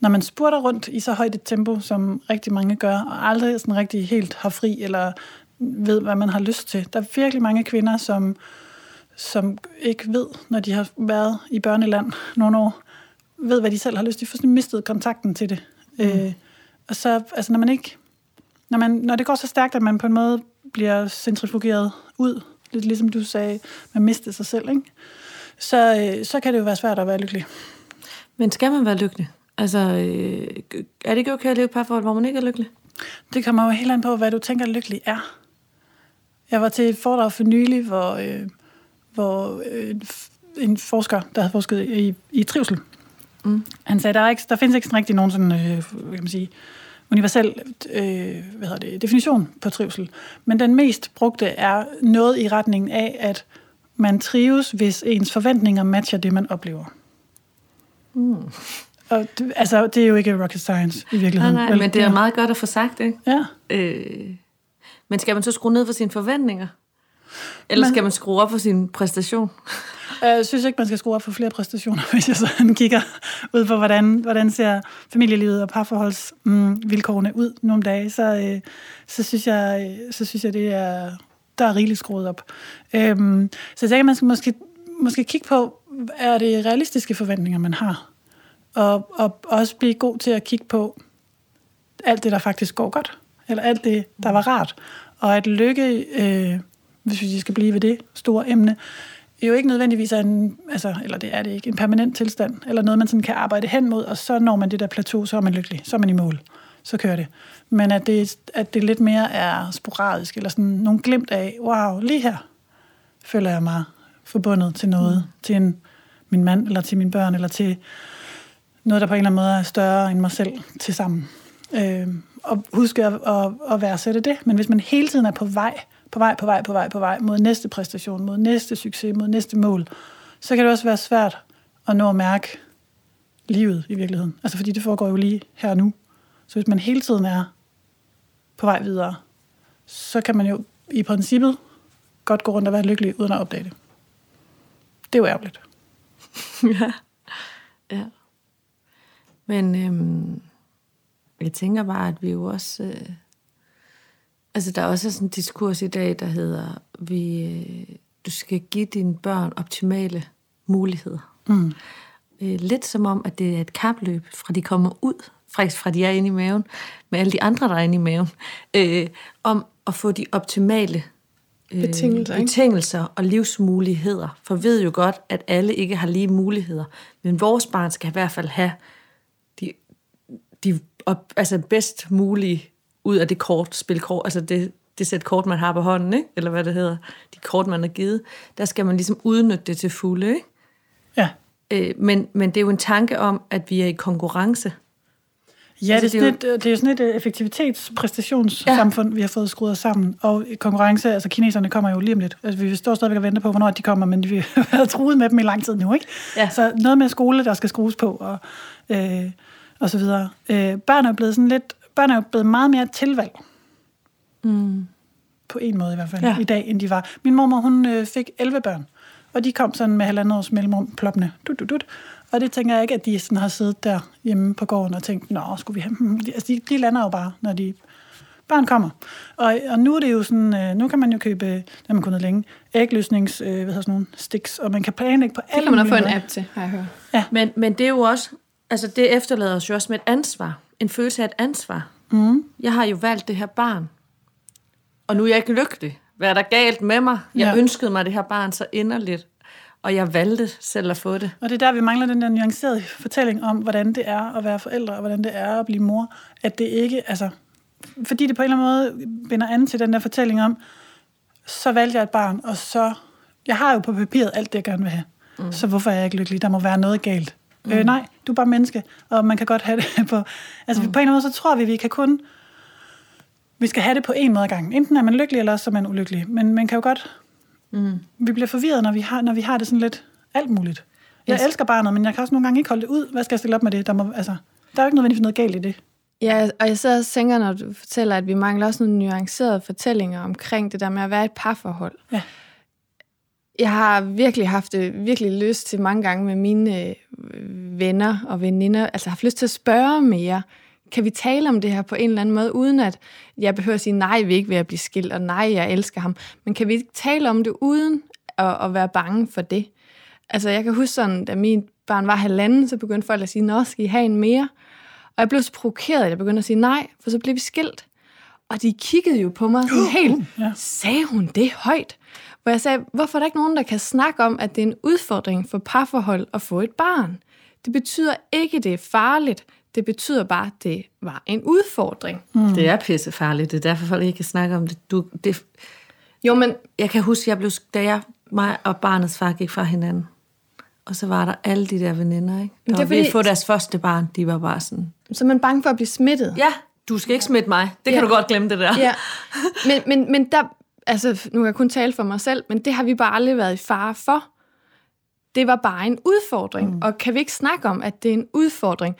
når man spurter rundt i så højt et tempo, som rigtig mange gør, og aldrig sådan rigtig helt har fri, eller ved, hvad man har lyst til. Der er virkelig mange kvinder, som, som ikke ved, når de har været i børneland nogle år, ved, hvad de selv har lyst til. De sådan mistet kontakten til det. Mm. Øh, og så, altså når man ikke, når, man, når det går så stærkt, at man på en måde bliver centrifugeret ud, lidt ligesom du sagde, man mister sig selv, ikke? Så, øh, så kan det jo være svært at være lykkelig. Men skal man være lykkelig? Altså, øh, er det ikke okay at leve et parforhold, hvor man ikke er lykkelig? Det kommer jo helt an på, hvad du tænker lykkelig er. Jeg var til et foredrag for nylig, hvor, øh, hvor øh, en forsker, der havde forsket i, i trivsel. Mm. Han sagde, der, er ikke, der findes ikke sådan rigtig nogen sådan, øh, kan man sige, universel øh, hvad hedder det, definition på trivsel. Men den mest brugte er noget i retningen af, at man trives, hvis ens forventninger matcher det, man oplever. Mm. Og det, altså, det er jo ikke rocket science i virkeligheden. Nej, nej, men det er meget godt at få sagt, ikke? Ja. Øh, men skal man så skrue ned for sine forventninger? Eller men, skal man skrue op for sin præstation? Øh, jeg synes ikke, man skal skrue op for flere præstationer, (laughs) hvis jeg sådan kigger ud på, hvordan, hvordan ser familielivet og parforholdsvilkårene mm, ud nogle dage, så, øh, så, synes jeg, så synes jeg, det er, der er rigeligt skruet op. Øhm, så jeg tænker, man skal måske, måske kigge på, er det realistiske forventninger, man har? Og, og også blive god til at kigge på alt det, der faktisk går godt. Eller alt det, der var rart. Og at lykke, øh, hvis vi skal blive ved det store emne, jo ikke nødvendigvis er en, altså, eller det er det ikke, en permanent tilstand, eller noget, man sådan kan arbejde hen mod, og så når man det der plateau, så er man lykkelig, så er man i mål, så kører det. Men at det, at det lidt mere er sporadisk, eller sådan nogle glimt af, wow, lige her føler jeg mig forbundet til noget, mm. til en, min mand, eller til mine børn, eller til noget, der på en eller anden måde er større end mig selv til sammen. Øh, og huske at, at, at værdsætte det. Men hvis man hele tiden er på vej, på vej, på vej, på vej, på vej mod næste præstation, mod næste succes, mod næste mål, så kan det også være svært at nå at mærke livet i virkeligheden. Altså fordi det foregår jo lige her og nu. Så hvis man hele tiden er på vej videre, så kan man jo i princippet godt gå rundt og være lykkelig uden at opdage det. Det er jo ærgerligt. (laughs) ja. ja. Men øhm, jeg tænker bare, at vi jo også... Øh, altså, der er også sådan en diskurs i dag, der hedder, vi, øh, du skal give dine børn optimale muligheder. Mm. Øh, lidt som om, at det er et kapløb, fra de kommer ud, faktisk fra de er inde i maven, med alle de andre, der er inde i maven, øh, om at få de optimale øh, betingelser, betingelser og livsmuligheder. For vi ved jo godt, at alle ikke har lige muligheder, men vores barn skal i hvert fald have de, de op, altså bedst mulige ud af det kort, spil kort, altså det, det sæt kort, man har på hånden, ikke? eller hvad det hedder, de kort, man har givet, der skal man ligesom udnytte det til fulde. Ikke? Ja. Øh, men, men det er jo en tanke om, at vi er i konkurrence. Ja, altså, det, er det, er jo... et, det er sådan et øh, effektivitetspræstationssamfund, ja. vi har fået skruet sammen. Og konkurrence, altså kineserne kommer jo lige om lidt. Altså, vi står stadigvæk og venter på, hvornår de kommer, men vi (laughs) har været truet med dem i lang tid nu, ikke? Ja. Så noget med skole, der skal skrues på, og, øh, og så videre. Øh, børn er blevet sådan lidt, børn er jo blevet meget mere tilvalg. Mm. På en måde i hvert fald, ja. i dag, end de var. Min mormor, hun øh, fik 11 børn, og de kom sådan med halvandet års mellemrum ploppende. Dut, dut, dut. Og det tænker jeg ikke, at de sådan har siddet der hjemme på gården og tænkt, nå, skulle vi have dem? (laughs) Altså, de, de lander jo bare, når de børn kommer. Og, og nu er det jo sådan, øh, nu kan man jo købe, det har man kunnet længe, ægløsnings, øh, hvad hedder sådan nogle sticks, og man kan planlægge på alle Det kan man få en app til, har jeg hørt. Ja. Men, men det er jo også, altså det efterlader os jo også med et ansvar. En følelse af et ansvar. Mm. Jeg har jo valgt det her barn, og nu er jeg ikke lykkelig. Hvad er der galt med mig? Jeg ja. ønskede mig det her barn så inderligt og jeg valgte selv at få det. Og det er der, vi mangler den der nuancerede fortælling om, hvordan det er at være forældre, og hvordan det er at blive mor. At det ikke, altså, fordi det på en eller anden måde binder an til den der fortælling om, så valgte jeg et barn, og så, jeg har jo på papiret alt det, jeg gerne vil have. Mm. Så hvorfor er jeg ikke lykkelig? Der må være noget galt. Mm. Øh, nej, du er bare menneske, og man kan godt have det (laughs) på... Altså mm. på en eller anden måde, så tror vi, vi kan kun... Vi skal have det på en måde ad gangen. Enten er man lykkelig, eller også er man ulykkelig. Men man kan jo godt Mm. Vi bliver forvirret, når vi, har, når vi har det sådan lidt alt muligt. Jeg yes. elsker barnet, men jeg kan også nogle gange ikke holde det ud. Hvad skal jeg stille op med det? Der, må, altså, der er jo ikke nødvendigvis noget galt i det. Ja, og jeg så tænker, når du fortæller, at vi mangler også nogle nuancerede fortællinger omkring det der med at være et parforhold. Ja. Jeg har virkelig haft det virkelig lyst til mange gange med mine øh, venner og veninder, altså haft lyst til at spørge mere, kan vi tale om det her på en eller anden måde, uden at jeg behøver at sige, nej, vi er ikke ved at blive skilt, og nej, jeg elsker ham. Men kan vi tale om det uden at, at være bange for det? Altså, jeg kan huske sådan, da min barn var halvanden, så begyndte folk at sige, nå, skal I have en mere? Og jeg blev så provokeret, at jeg begyndte at sige nej, for så blev vi skilt. Og de kiggede jo på mig sådan (gasps) helt, uh, ja. sagde hun det højt? Hvor jeg sagde, hvorfor er der ikke nogen, der kan snakke om, at det er en udfordring for parforhold at få et barn? Det betyder ikke, at det er farligt. Det betyder bare, at det var en udfordring. Mm. Det er pissefarligt. Det er derfor, folk ikke kan snakke om det. Du, det jo, men... Jeg kan huske, jeg blev, da jeg, mig og barnets far gik fra hinanden, Og så var der alle de der veninder, ikke? Der det er var ved at fordi- få deres første barn, de var bare sådan, Så er man bange for at blive smittet. ja, du skal ikke smitte mig. Det kan Ja. du godt glemme, det der. ja. (laughs) Men, men, men der, altså, nu kan jeg kun tale for mig selv, men det har vi bare aldrig været i fare for. Det var bare en udfordring. Mm. Og kan vi ikke snakke om, at det er en udfordring?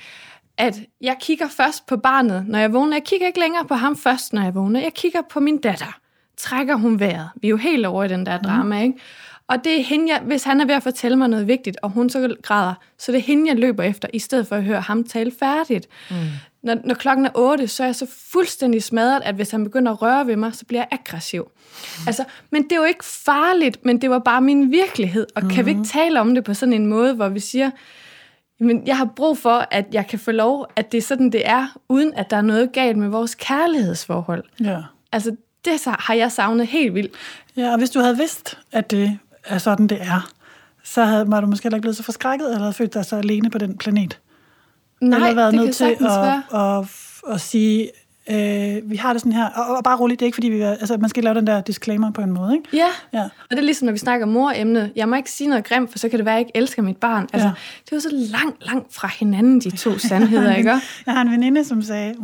At jeg kigger først på barnet, når jeg vågner. Jeg kigger ikke længere på ham først, når jeg vågner. Jeg kigger på min datter. Trækker hun vejret? Vi er jo helt over i den der drama, ikke? Og det er hende, jeg, hvis han er ved at fortælle mig noget vigtigt, og hun så græder, så det er hende, jeg løber efter, i stedet for at høre ham tale færdigt. Mm. Når, når klokken er 8, så er jeg så fuldstændig smadret, at hvis han begynder at røre ved mig, så bliver jeg aggressiv. Mm. Altså, men det er jo ikke farligt, men det var bare min virkelighed. Og mm. kan vi ikke tale om det på sådan en måde, hvor vi siger, men jeg har brug for, at jeg kan få lov, at det er sådan, det er, uden at der er noget galt med vores kærlighedsforhold. Ja. Altså, det har jeg savnet helt vildt. ja, og hvis du havde vidst, at det er sådan, det er, så havde, var du måske heller ikke blevet så forskrækket, eller havde følt dig så alene på den planet. Nej, eller været nødt til at, at, at, at sige, øh, vi har det sådan her, og, og bare roligt, det er ikke fordi, vi er, altså, man skal lave den der disclaimer på en måde, ikke? Ja. Ja. Og det er ligesom, når vi snakker mor-emnet. Jeg må ikke sige noget grimt, for så kan det være, at jeg ikke elsker mit barn. Altså, Ja. Det var så langt, langt fra hinanden, de to sandheder, ikke? (laughs) Jeg har en veninde, som sagde,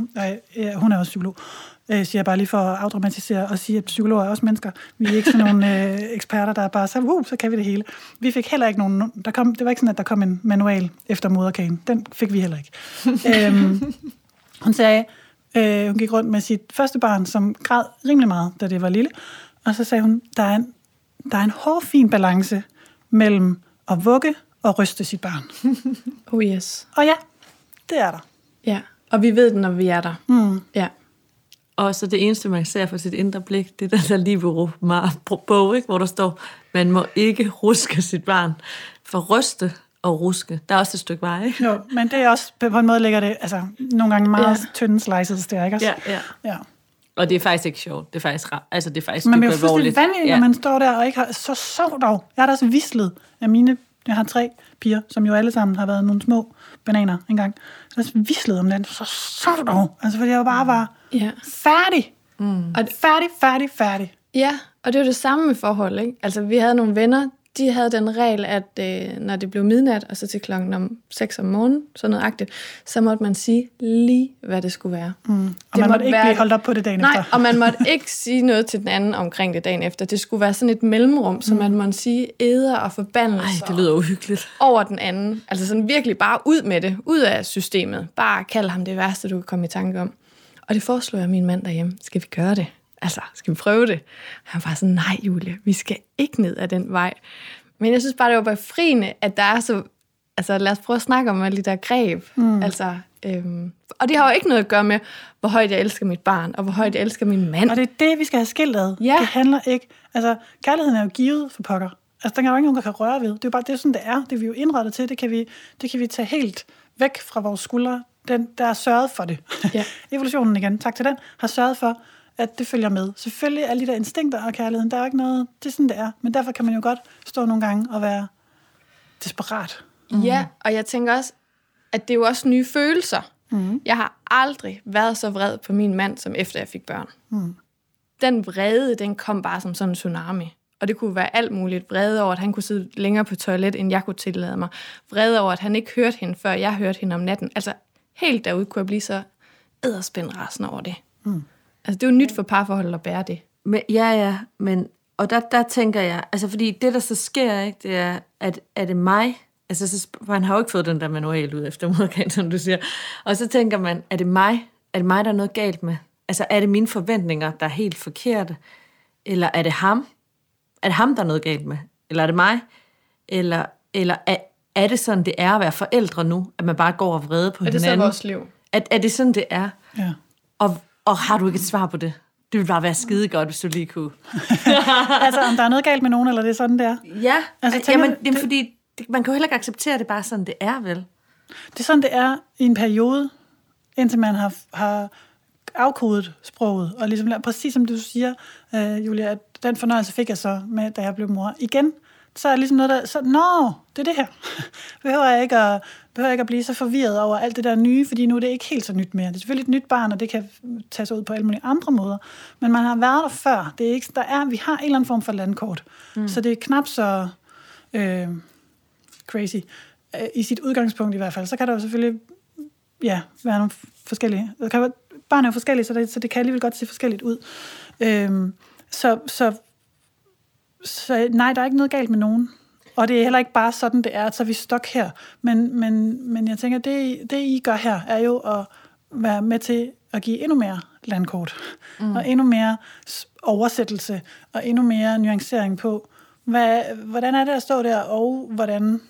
øh, hun er også psykolog, øh, siger jeg bare lige for at afdramatisere og sige, at psykologer er også mennesker. Vi er ikke sådan nogle (laughs) øh, eksperter, der er bare så, uh, så kan vi det hele. Vi fik heller ikke nogen, der kom, det var ikke sådan, at der kom en manual efter moderkagen. Den fik vi heller ikke. (laughs) øhm, hun sagde, øh, hun gik rundt med sit første barn, som græd rimelig meget, da det var lille. Og så sagde hun, der er en, der er en hårfin balance mellem at vugge og ryste sit barn. (laughs) Oh yes. Og ja, det er der. Ja, og vi ved det, når vi er der. Mm. Ja. Og så det eneste, man ser for sit indre blik, det er den der Libero bog, ikke? hvor der står, man må ikke ruske sit barn. For ryste og ruske, der er også et stykke vej, ikke? Jo, men det er også, på en måde ligger det, altså, nogle gange meget Ja. tynde slices der, ikke også? Ja, ja. ja. Og det er faktisk ikke sjovt. Det er faktisk, altså, det er faktisk Man bliver fuldstændig vanvittig, ja. når man står der og ikke har, så sov dog. Jeg har da også vislet af mine, jeg har tre piger, som jo alle sammen har været nogle små bananer engang. Jeg har også vislet om den, så sov dog. Altså, fordi jeg bare var Ja. færdig. Mm. Og færdig, færdig, færdig. Ja, og det var det samme med forhold, ikke? Altså, vi havde nogle venner, de havde den regel, at øh, når det blev midnat, og så til klokken om 6 om morgenen, sådan noget agtigt, så måtte man sige lige, hvad det skulle være. Mm. Og det man måtte ikke være... blive holdt op på det dagen Nej, efter. og man måtte (laughs) ikke sige noget til den anden omkring det dagen efter. Det skulle være sådan et mellemrum, så man måtte sige æder og Ej, forbandelser det lyder uhyggeligt. over den anden. Altså sådan virkelig bare ud med det, ud af systemet. Bare kald ham det værste, du kan komme i tanke om. Og det foreslår jeg min mand derhjemme. Skal vi gøre det? Altså, skal vi prøve det? Og han var sådan, nej Julia, vi skal ikke ned ad den vej. Men jeg synes bare, det var befriende, at der er så... Altså, lad os prøve at snakke om alle de der greb. Mm. Altså, øhm, og det har jo ikke noget at gøre med, hvor højt jeg elsker mit barn, og hvor højt jeg elsker min mand. Og det er det, vi skal have skilt ad. Ja. Det handler ikke... Altså, kærligheden er jo givet for pokker. Altså, den kan jo ikke nogen, der kan røre ved. Det er jo bare det, er sådan, det er. Det er vi jo indrettet til. Det kan vi, det kan vi tage helt væk fra vores skuldre. Den, der er sørget for det. Ja. (laughs) Evolutionen igen, tak til den, har sørget for, at det følger med. Selvfølgelig alle de der instinkter og kærligheden, der er ikke noget... Det er sådan, det er. Men derfor kan man jo godt stå nogle gange og være desperat. Mm. Ja, og jeg tænker også, at det er jo også nye følelser. Mm. Jeg har aldrig været så vred på min mand, som efter jeg fik børn. Mm. Den vrede, den kom bare som sådan en tsunami. Og det kunne være alt muligt. Vrede over, at han kunne sidde længere på toilet, end jeg kunne tillade mig. Vrede over, at han ikke hørte hende, før jeg hørte hende om natten. Altså, helt derude kunne jeg blive så æderspændt rasende over det. Mm. Altså, det er jo nyt for parforholdet at bære det. Men, ja, ja, men, og der, der tænker jeg, altså fordi det, der så sker, ikke, det er, at er det mig, altså så, han har jo ikke fået den der manual ud efter (laughs) moderkan, som du siger, og så tænker man, er det mig, er det mig, der er noget galt med? Altså er det mine forventninger, der er helt forkerte? Eller er det ham? Er det ham, der er noget galt med? Eller er det mig? Eller, eller er, er det sådan, det er at være forældre nu, at man bare går og vrede på Er det så hinanden? vores liv? Er, er det sådan, det er? Ja. Og, og har du ikke et svar på det? Det ville bare være skide godt, hvis du lige kunne. (laughs) altså, om der er noget galt med nogen, eller det er sådan, det er. Ja, Altså, tænker jamen, det er det- fordi, det, man kan jo heller ikke acceptere det bare sådan, det er vel. Det er sådan, det er i en periode, indtil man har, har afkodet sproget, og ligesom præcis som du siger, øh, Julia, at den fornøjelse fik jeg så med, da jeg blev mor. Igen, så er det ligesom noget, der... Så, Nå, det er det her. (laughs) behøver, jeg ikke at, behøver jeg ikke at blive så forvirret over alt det der nye, fordi nu er det ikke helt så nyt mere. Det er selvfølgelig et nyt barn, og det kan tage sig ud på alle mulige andre måder. Men man har været der før. Det er ikke, der er, vi har en eller anden form for landkort. Mm. Så det er knap så... Øh, crazy. Øh, I sit udgangspunkt i hvert fald. Så kan der jo selvfølgelig ja, være nogle forskellige. Der kan barn er jo forskellige, så det, så det kan alligevel godt se forskelligt ud. Øhm, så, så, så nej, der er ikke noget galt med nogen. Og det er heller ikke bare sådan, det er, at så er vi stok her. Men, men, men jeg tænker, det, det I gør her, er jo at være med til at give endnu mere landkort. Mm. Og endnu mere oversættelse, og endnu mere nuancering på, hvad, hvordan er det at stå der, og hvordan,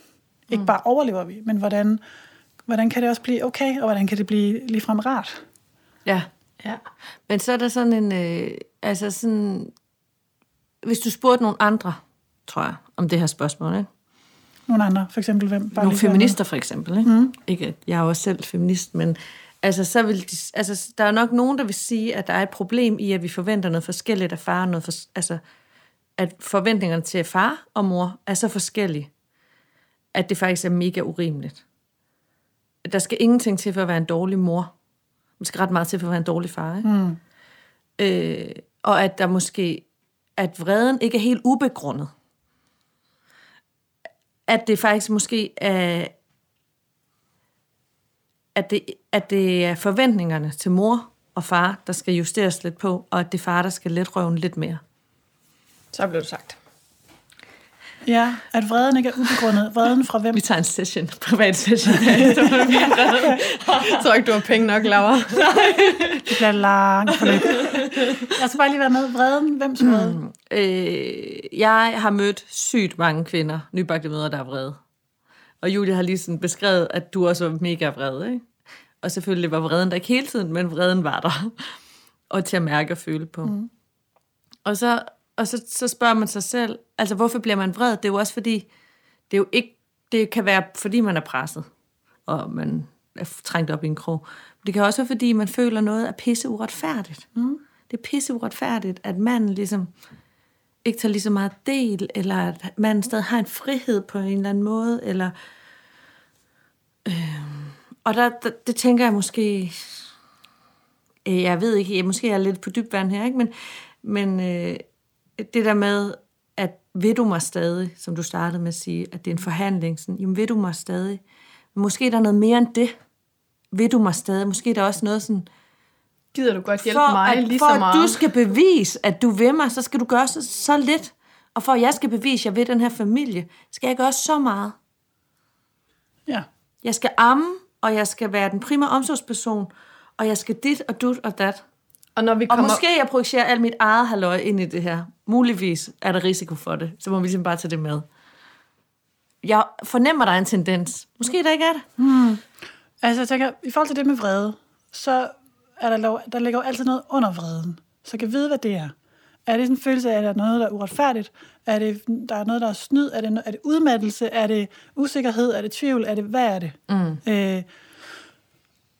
ikke mm. bare overlever vi, men hvordan, hvordan kan det også blive okay, og hvordan kan det blive ligefrem rart? Ja. ja. Men så er der sådan en, øh, altså sådan, hvis du spurgte nogle andre, tror jeg, om det her spørgsmål, ikke? Nogle andre, for eksempel hvem? Bare nogle feminister, for eksempel, ikke? Mm. ikke? Jeg er jo også selv feminist, men altså, så vil de, altså, der er nok nogen, der vil sige, at der er et problem i, at vi forventer noget forskelligt af far, noget for, altså, at forventningerne til far og mor er så forskellige, at det faktisk er mega urimeligt. Der skal ingenting til for at være en dårlig mor. Der skal ret meget til for at være en dårlig far. Ikke? Mm. Øh, og at der måske, at vreden ikke er helt ubegrundet. At det faktisk måske er, at det, at det er forventningerne til mor og far, der skal justeres lidt på, og at det er far, der skal let røven lidt mere. Så blev det sagt. Ja, at vreden ikke er ubegrundet. Vreden fra hvem? Vi tager en session, privat session. (laughs) jeg tror ikke, du har penge nok, Laura. det bliver langt forløb. Jeg skal bare lige være med. Vreden, hvem vrede? Mm, øh, jeg har mødt sygt mange kvinder, nybagte møder, der er vrede. Og Julie har lige sådan beskrevet, at du også var mega vred, ikke? Og selvfølgelig var vreden der ikke hele tiden, men vreden var der. Og til at mærke og føle på. Mm. Og så og så, så spørger man sig selv, altså hvorfor bliver man vred? Det er jo også fordi, det er jo ikke, det kan være fordi man er presset, og man er trængt op i en krog. Men det kan også være fordi, man føler noget er pisse uretfærdigt. Mm. Det er pisse uretfærdigt, at manden ligesom ikke tager lige så meget del, eller at manden stadig har en frihed på en eller anden måde, eller... Øh, og der, der, det tænker jeg måske... Øh, jeg ved ikke, jeg, måske er lidt på dyb vand her, ikke? men, men øh, det der med, at ved du mig stadig, som du startede med at sige, at det er en forhandling, sådan, jamen ved du mig stadig. Men måske er der noget mere end det. Ved du mig stadig. Måske er der også noget sådan, Gider du godt hjælpe for mig at, lige for så meget? For at du skal bevise, at du vil mig, så skal du gøre så, så lidt. Og for at jeg skal bevise, at jeg vil den her familie, skal jeg gøre så meget. Ja. Jeg skal amme, og jeg skal være den primære omsorgsperson, og jeg skal dit og dut og dat. Og, når vi kommer... og måske jeg projicerer alt mit eget halvøj ind i det her. Muligvis er der risiko for det. Så må vi simpelthen bare tage det med. Jeg fornemmer, der er en tendens. Måske der ikke er det. Hmm. Altså, jeg tænker, i forhold til det med vrede, så er der, lov, der ligger jo altid noget under vreden. Så jeg kan vide, hvad det er. Er det sådan en følelse af, at der er noget, der er uretfærdigt? Er det, der er noget, der er snyd? Er det, er det udmattelse? Er det usikkerhed? Er det tvivl? Er det, hvad er det? Mm. Øh,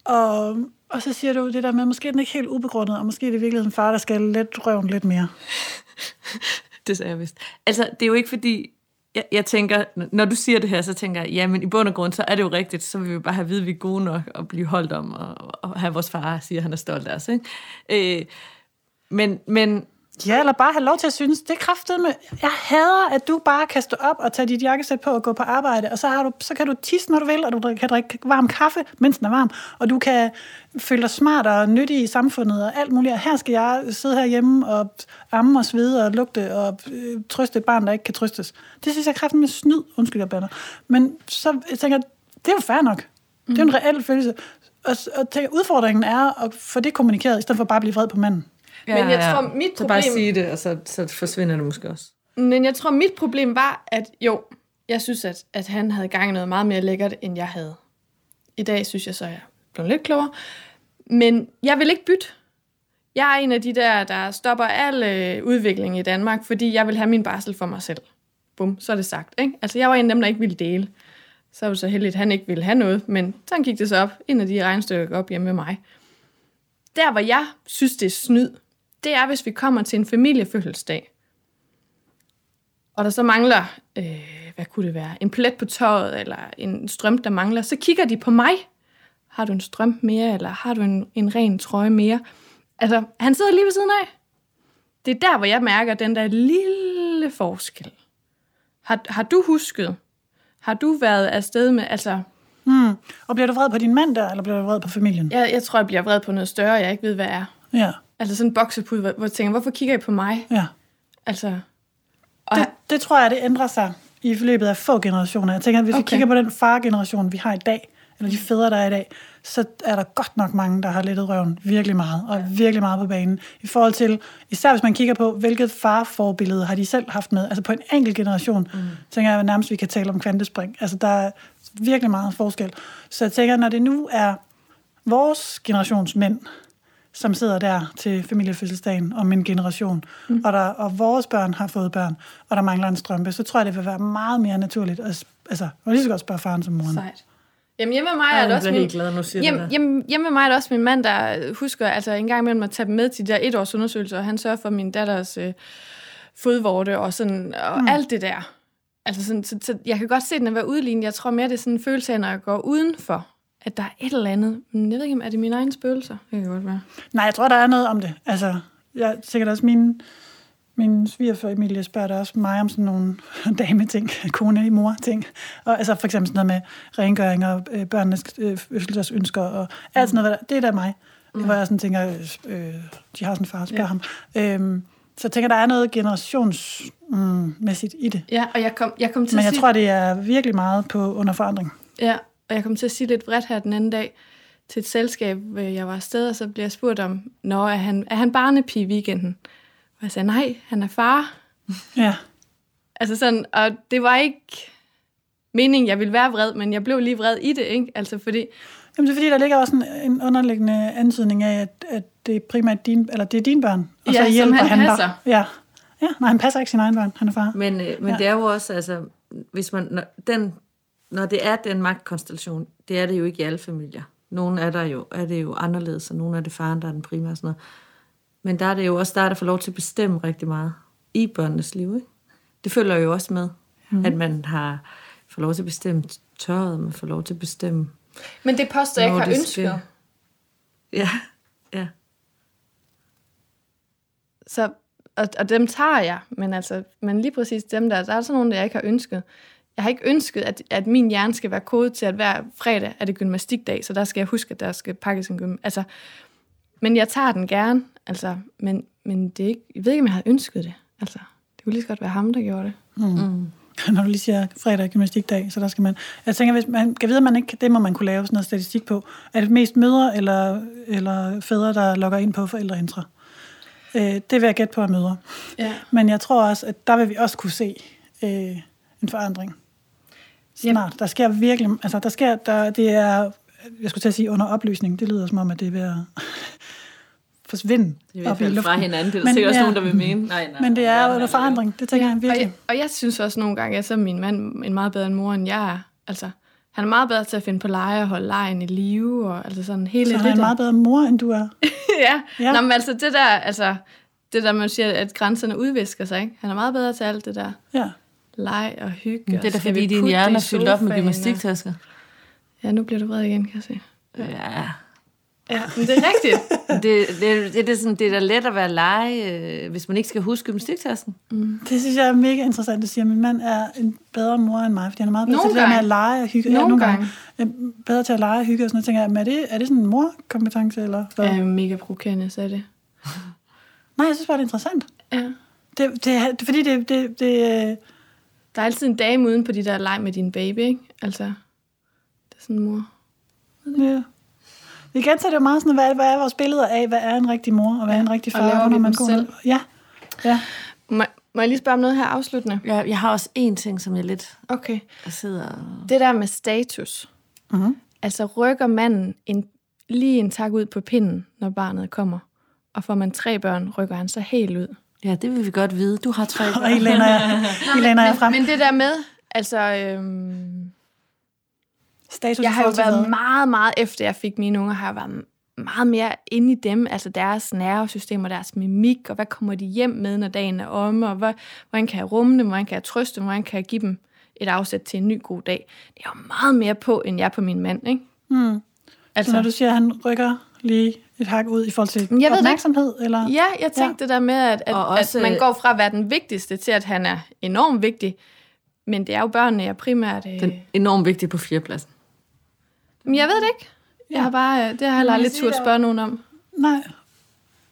og og så siger du det der med, at måske er den ikke helt ubegrundet, og måske er det i virkeligheden far, der skal let røven lidt mere. (laughs) det sagde jeg vist. Altså, det er jo ikke fordi, jeg, jeg tænker, når du siger det her, så tænker jeg, ja, men i bund og grund, så er det jo rigtigt, så vil vi bare have at vide, at vi er gode nok og blive holdt om, og, og have vores far sige, at han er stolt af os. Ikke? Øh, men, men Ja, eller bare have lov til at synes, det er med. Jeg hader, at du bare kan stå op og tage dit jakkesæt på og gå på arbejde, og så, har du, så kan du tisse, når du vil, og du kan drikke varm kaffe, mens den er varm, og du kan føle dig smart og nyttig i samfundet og alt muligt. Og her skal jeg sidde herhjemme og amme og svede og lugte og øh, trøste et barn, der ikke kan trøstes. Det synes jeg kraften med snyd, undskyld jeg bander. Men så jeg tænker det er jo fair nok. Mm. Det er en reel følelse. Og, og tænker, udfordringen er at få det kommunikeret, i stedet for bare at blive vred på manden. Ja, men jeg ja. tror, mit problem... Så bare sige det, og så, så forsvinder det måske også. Men jeg tror, mit problem var, at jo, jeg synes, at, at han havde gang i noget meget mere lækkert, end jeg havde. I dag synes jeg så, at jeg blev lidt klogere. Men jeg vil ikke bytte. Jeg er en af de der, der stopper al øh, udvikling i Danmark, fordi jeg vil have min barsel for mig selv. Bum, så er det sagt. Ikke? Altså, jeg var en af dem, der ikke ville dele. Så var det så heldigt, at han ikke ville have noget, men så gik det så op. En af de regnestykker op hjemme med mig. Der, hvor jeg synes, det er snyd, det er, hvis vi kommer til en familiefødselsdag, og der så mangler, øh, hvad kunne det være, en plet på tøjet, eller en strøm, der mangler, så kigger de på mig. Har du en strøm mere, eller har du en, en ren trøje mere? Altså, han sidder lige ved siden af. Det er der, hvor jeg mærker den der lille forskel. Har, har du husket, har du været afsted med, altså, Mm. Og bliver du vred på din mand der, eller bliver du vred på familien? jeg, jeg tror, jeg bliver vred på noget større, jeg ikke ved, hvad er. Ja, Altså sådan en boksepude, hvor, hvor jeg tænker, hvorfor kigger I på mig? ja. Altså, og, Det, det tror jeg, det ændrer sig i forløbet af få generationer. Jeg tænker, at hvis okay. vi kigger på den fargeneration, vi har i dag, eller de fædre, der er i dag, så er der godt nok mange, der har lettet røven virkelig meget, og virkelig meget på banen. I forhold til, især hvis man kigger på, hvilket farforbillede har de selv haft med. Altså på en enkelt generation, mm. tænker jeg nærmest, vi kan tale om kvantespring. Altså der er virkelig meget forskel. Så jeg tænker, når det nu er vores generations mænd, som sidder der til familiefødselsdagen om en generation, mm. og, der, og vores børn har fået børn, og der mangler en strømpe, så tror jeg, det vil være meget mere naturligt. At, altså, man lige så godt spørge faren som moren. sejt. Jamen hjemme med mig er det også min, glad, nu siger Hjem, det. hjem, hjemme med mig er det også min mand, der husker altså en gang imellem at tage dem med til de der etårs undersøgelser, og han sørger for min datters øh, fodvorte og, sådan, og mm. alt det der. Altså sådan, så, så, jeg kan godt se den at være udlignet. Jeg tror mere, det er sådan en følelse af, når jeg går udenfor, at der er et eller andet. Men jeg ved ikke, om er det mine egne spøgelser? Det kan godt være. Nej, jeg tror, der er noget om det. Altså, jeg sikkert også min, min svigerfar Emilie spørger der også mig om sådan nogle (laughs) dame-ting, kone mor ting. Og, altså for eksempel sådan noget med rengøring og øh, børnenes øh, fødselsdagsønsker og alt sådan noget. Det er da mig. Mm. Hvor jeg sådan tænker, øh, de har sådan en far, spørg ja. ham. Øhm, så jeg tænker, der er noget generationsmæssigt i det. Ja, og jeg kom, jeg kom til Men jeg sige... tror, det er virkelig meget på under forandring. Ja, og jeg kom til at sige lidt bredt her den anden dag til et selskab, hvor jeg var afsted, og så blev jeg spurgt om, Nå, er han, er han barnepige i weekenden? Og jeg sagde, nej, han er far. Ja. Altså sådan, og det var ikke meningen, jeg ville være vred, men jeg blev lige vred i det, ikke? Altså fordi, Jamen, det er fordi, der ligger også en, en underliggende antydning af, at, at det er primært din, eller det er dine børn, og Ja, så hjælper han han, passer. dig. Ja. ja, nej, han passer ikke sin egen børn, han er far. Men, øh, men ja. det er jo også, altså, hvis man, når, den, når det er den magtkonstellation, det er det jo ikke i alle familier. Nogle er der jo, er det jo anderledes, og nogle er det faren, der er den primære og sådan noget. Men der er det jo også der, der får lov til at bestemme rigtig meget i børnenes liv. Ikke? Det følger jo også med, mm. at man har får lov til at bestemme tørret, man får lov til at bestemme. men det poster jeg ikke har ønsket. skal- Ja, ja. Så, og, og dem tager jeg, men, altså, men lige præcis dem der, der er sådan nogle, der jeg ikke har ønsket. Jeg har ikke ønsket, at, at min hjerne skal være kodet til, at hver fredag er det gymnastikdag, så der skal jeg huske, at der skal pakkes en gym. Altså, men jeg tager den gerne, altså, men, men det er ikke, jeg ved ikke, om jeg havde ønsket det. Altså, det kunne lige så godt være ham, der gjorde det. (laughs) Når du lige siger fredag er gymnastikdag, så der skal man... Jeg tænker, hvis man kan vide, at man ikke... Det må man kunne lave sådan noget statistik på. Er det mest mødre eller, eller fædre, der logger ind på forældreintra? Øh, det vil jeg gætte på at mødre. Ja. Men jeg tror også, at der vil vi også kunne se øh, en forandring. Snart. Der sker virkelig... Altså, der sker... Der, det er... Jeg skulle til at sige under oplysning. Det lyder som om, at det er ved at (laughs) forsvinde Det er i op i luften. fra hinanden. Det er Men- sikkert også ja. nogen, der vil mene. Nej, nej, Men det er under nej. forandring. Det tænker jeg og, virkelig. jeg, og jeg synes også nogle gange, at så er min mand en meget bedre end mor, end jeg er. Altså, han er meget bedre til at finde på lege og holde lejen i live, og altså sådan hele Så han er en meget bedre mor, end du er. ja. (laughs) Ja. ja. Nå, men altså det der, altså, det der, man siger, at grænserne udvisker sig, ikke? Han er meget bedre til alt det der Ja. Leg og hygge. Men det er da fordi, vi din hjerne i er fyldt op med gymnastiktasker. Ja, nu bliver du vred igen, kan jeg se. Ja. Ja, men det er rigtigt. (laughs) Det, det, det, det, er sådan, det er da let at være lege, øh, hvis man ikke skal huske gymnastiktasken. Det synes jeg er mega interessant, at sige, at min mand er en bedre mor end mig, fordi han er meget bedre Nogle til det med gange. at lege og hygge. Nogle gange. Øh, Bedre til at lege og hygge og sådan noget. Tænker jeg, men er det, er det sådan en morkompetence? Eller hvad? Jeg er mega provokerende, så er det. Nej, jeg synes bare, det er interessant. Ja. Det, det, er, det fordi, det, det, det, øh, Der er altid en dame uden på de der leg med din baby, ikke? Altså, det er sådan en mor. ja. Igen, så er det jo meget sådan, hvad, hvad er vores billeder af, hvad er en rigtig mor, og hvad er en rigtig og far? laver vi hvornår man går selv? ned- Ja, ja. Må, må jeg lige spørge om noget her afsluttende? Jeg, jeg har også en ting, som jeg lidt Okay. sidder og... Det der med status. Mm-hmm. Altså rykker manden en, lige en tak ud på pinden, når barnet kommer. Og får man tre børn, rykker han så helt ud. Ja, det vil vi godt vide. Du har tre Og I læner jeg frem. Men det der med, altså... Øhm, Status jeg har jo været meget, meget efter jeg fik mine unger, har jeg været meget mere inde i dem, altså deres nervesystem og deres mimik, og hvad kommer de hjem med, når dagen er omme, og hvad, hvordan kan jeg rumme dem, hvordan kan jeg trøste dem, hvordan kan jeg give dem et afsæt til en ny god dag. Det er jo meget mere på, end jeg er på min mand, ikke? Mm. Altså, Så når du siger, at han rykker lige et hak ud i forhold til jeg ved det opmærksomhed? Eller? Ja, jeg tænkte ja. det der med, at, at, Og også, at man går fra at være den vigtigste til, at han er enormt vigtig, Men det er jo børnene, jeg primært... Øh... Den er enormt vigtig på fjerdepladsen. Men jeg ved det ikke. Jeg har bare, øh, det har jeg heller aldrig turde spørge nogen om. Nej.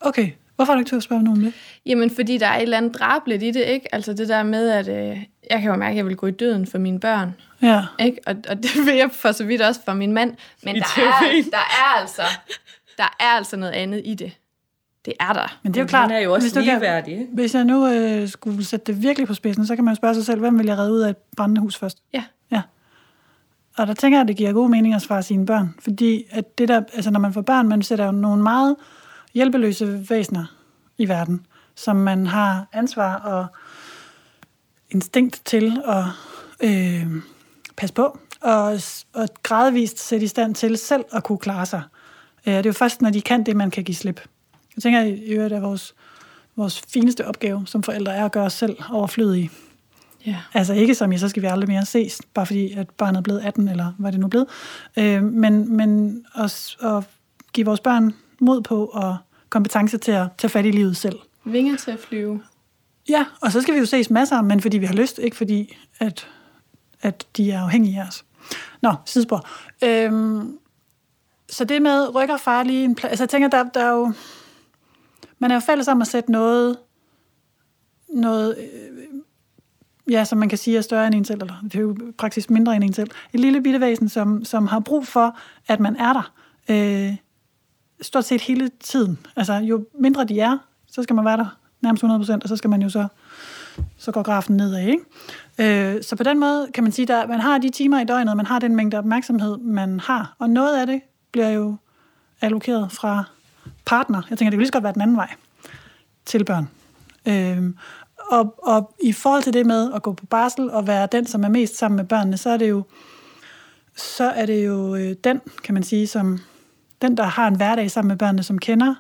Okay. Hvorfor har du ikke turde spørge nogen om det? Jamen, fordi der er et eller andet drabligt i det, ikke? Altså det der med, at øh, jeg kan jo mærke, at jeg vil gå i døden for mine børn. Ja. Ikke? Og, og det vil jeg for så vidt også for min mand. Men I der er, der er altså der er altså noget andet i det. Det er der. Men det er jo klart, er jo også hvis, du kan, ligeværdig, ikke? hvis jeg nu øh, skulle sætte det virkelig på spidsen, så kan man spørge sig selv, hvem vil jeg redde ud af et brændende hus først? Ja. Ja. Og der tænker jeg, at det giver god mening at svare sine børn. Fordi at det der, altså når man får børn, man sætter jo nogle meget hjælpeløse væsener i verden, som man har ansvar og instinkt til at øh, passe på, og, og gradvist sætte i stand til selv at kunne klare sig. Øh, det er jo først, når de kan det, man kan give slip. Jeg tænker i øvrigt, at vores, vores fineste opgave som forældre er at gøre os selv overflødige. Ja. Altså ikke som i, så skal vi aldrig mere ses, bare fordi at barnet er blevet 18, eller hvad det nu er blevet. Øh, men men at, at give vores børn mod på og kompetence til at tage fat i livet selv. Vinger til at flyve. Ja, og så skal vi jo ses masser, men fordi vi har lyst, ikke fordi, at, at de er afhængige af os. Nå, sidespor. Øhm, så det med rykker far lige en plads. Altså jeg tænker, der, der er jo... Man er jo fælles om at sætte noget... Noget... Øh, ja, som man kan sige er større end en selv, eller det er jo praktisk mindre end en selv. Et lille bitte væsen, som, som har brug for, at man er der. Øh, stort set hele tiden. Altså, jo mindre de er, så skal man være der nærmest 100%, og så skal man jo så, så går grafen nedad, ikke? Øh, så på den måde kan man sige, at man har de timer i døgnet, man har den mængde opmærksomhed, man har, og noget af det bliver jo allokeret fra partner. Jeg tænker, det kan lige så godt være den anden vej til børn. Øh, og, og i forhold til det med at gå på barsel og være den, som er mest sammen med børnene, så er det jo, så er det jo øh, den, kan man sige, som den, der har en hverdag sammen med børnene, som kender,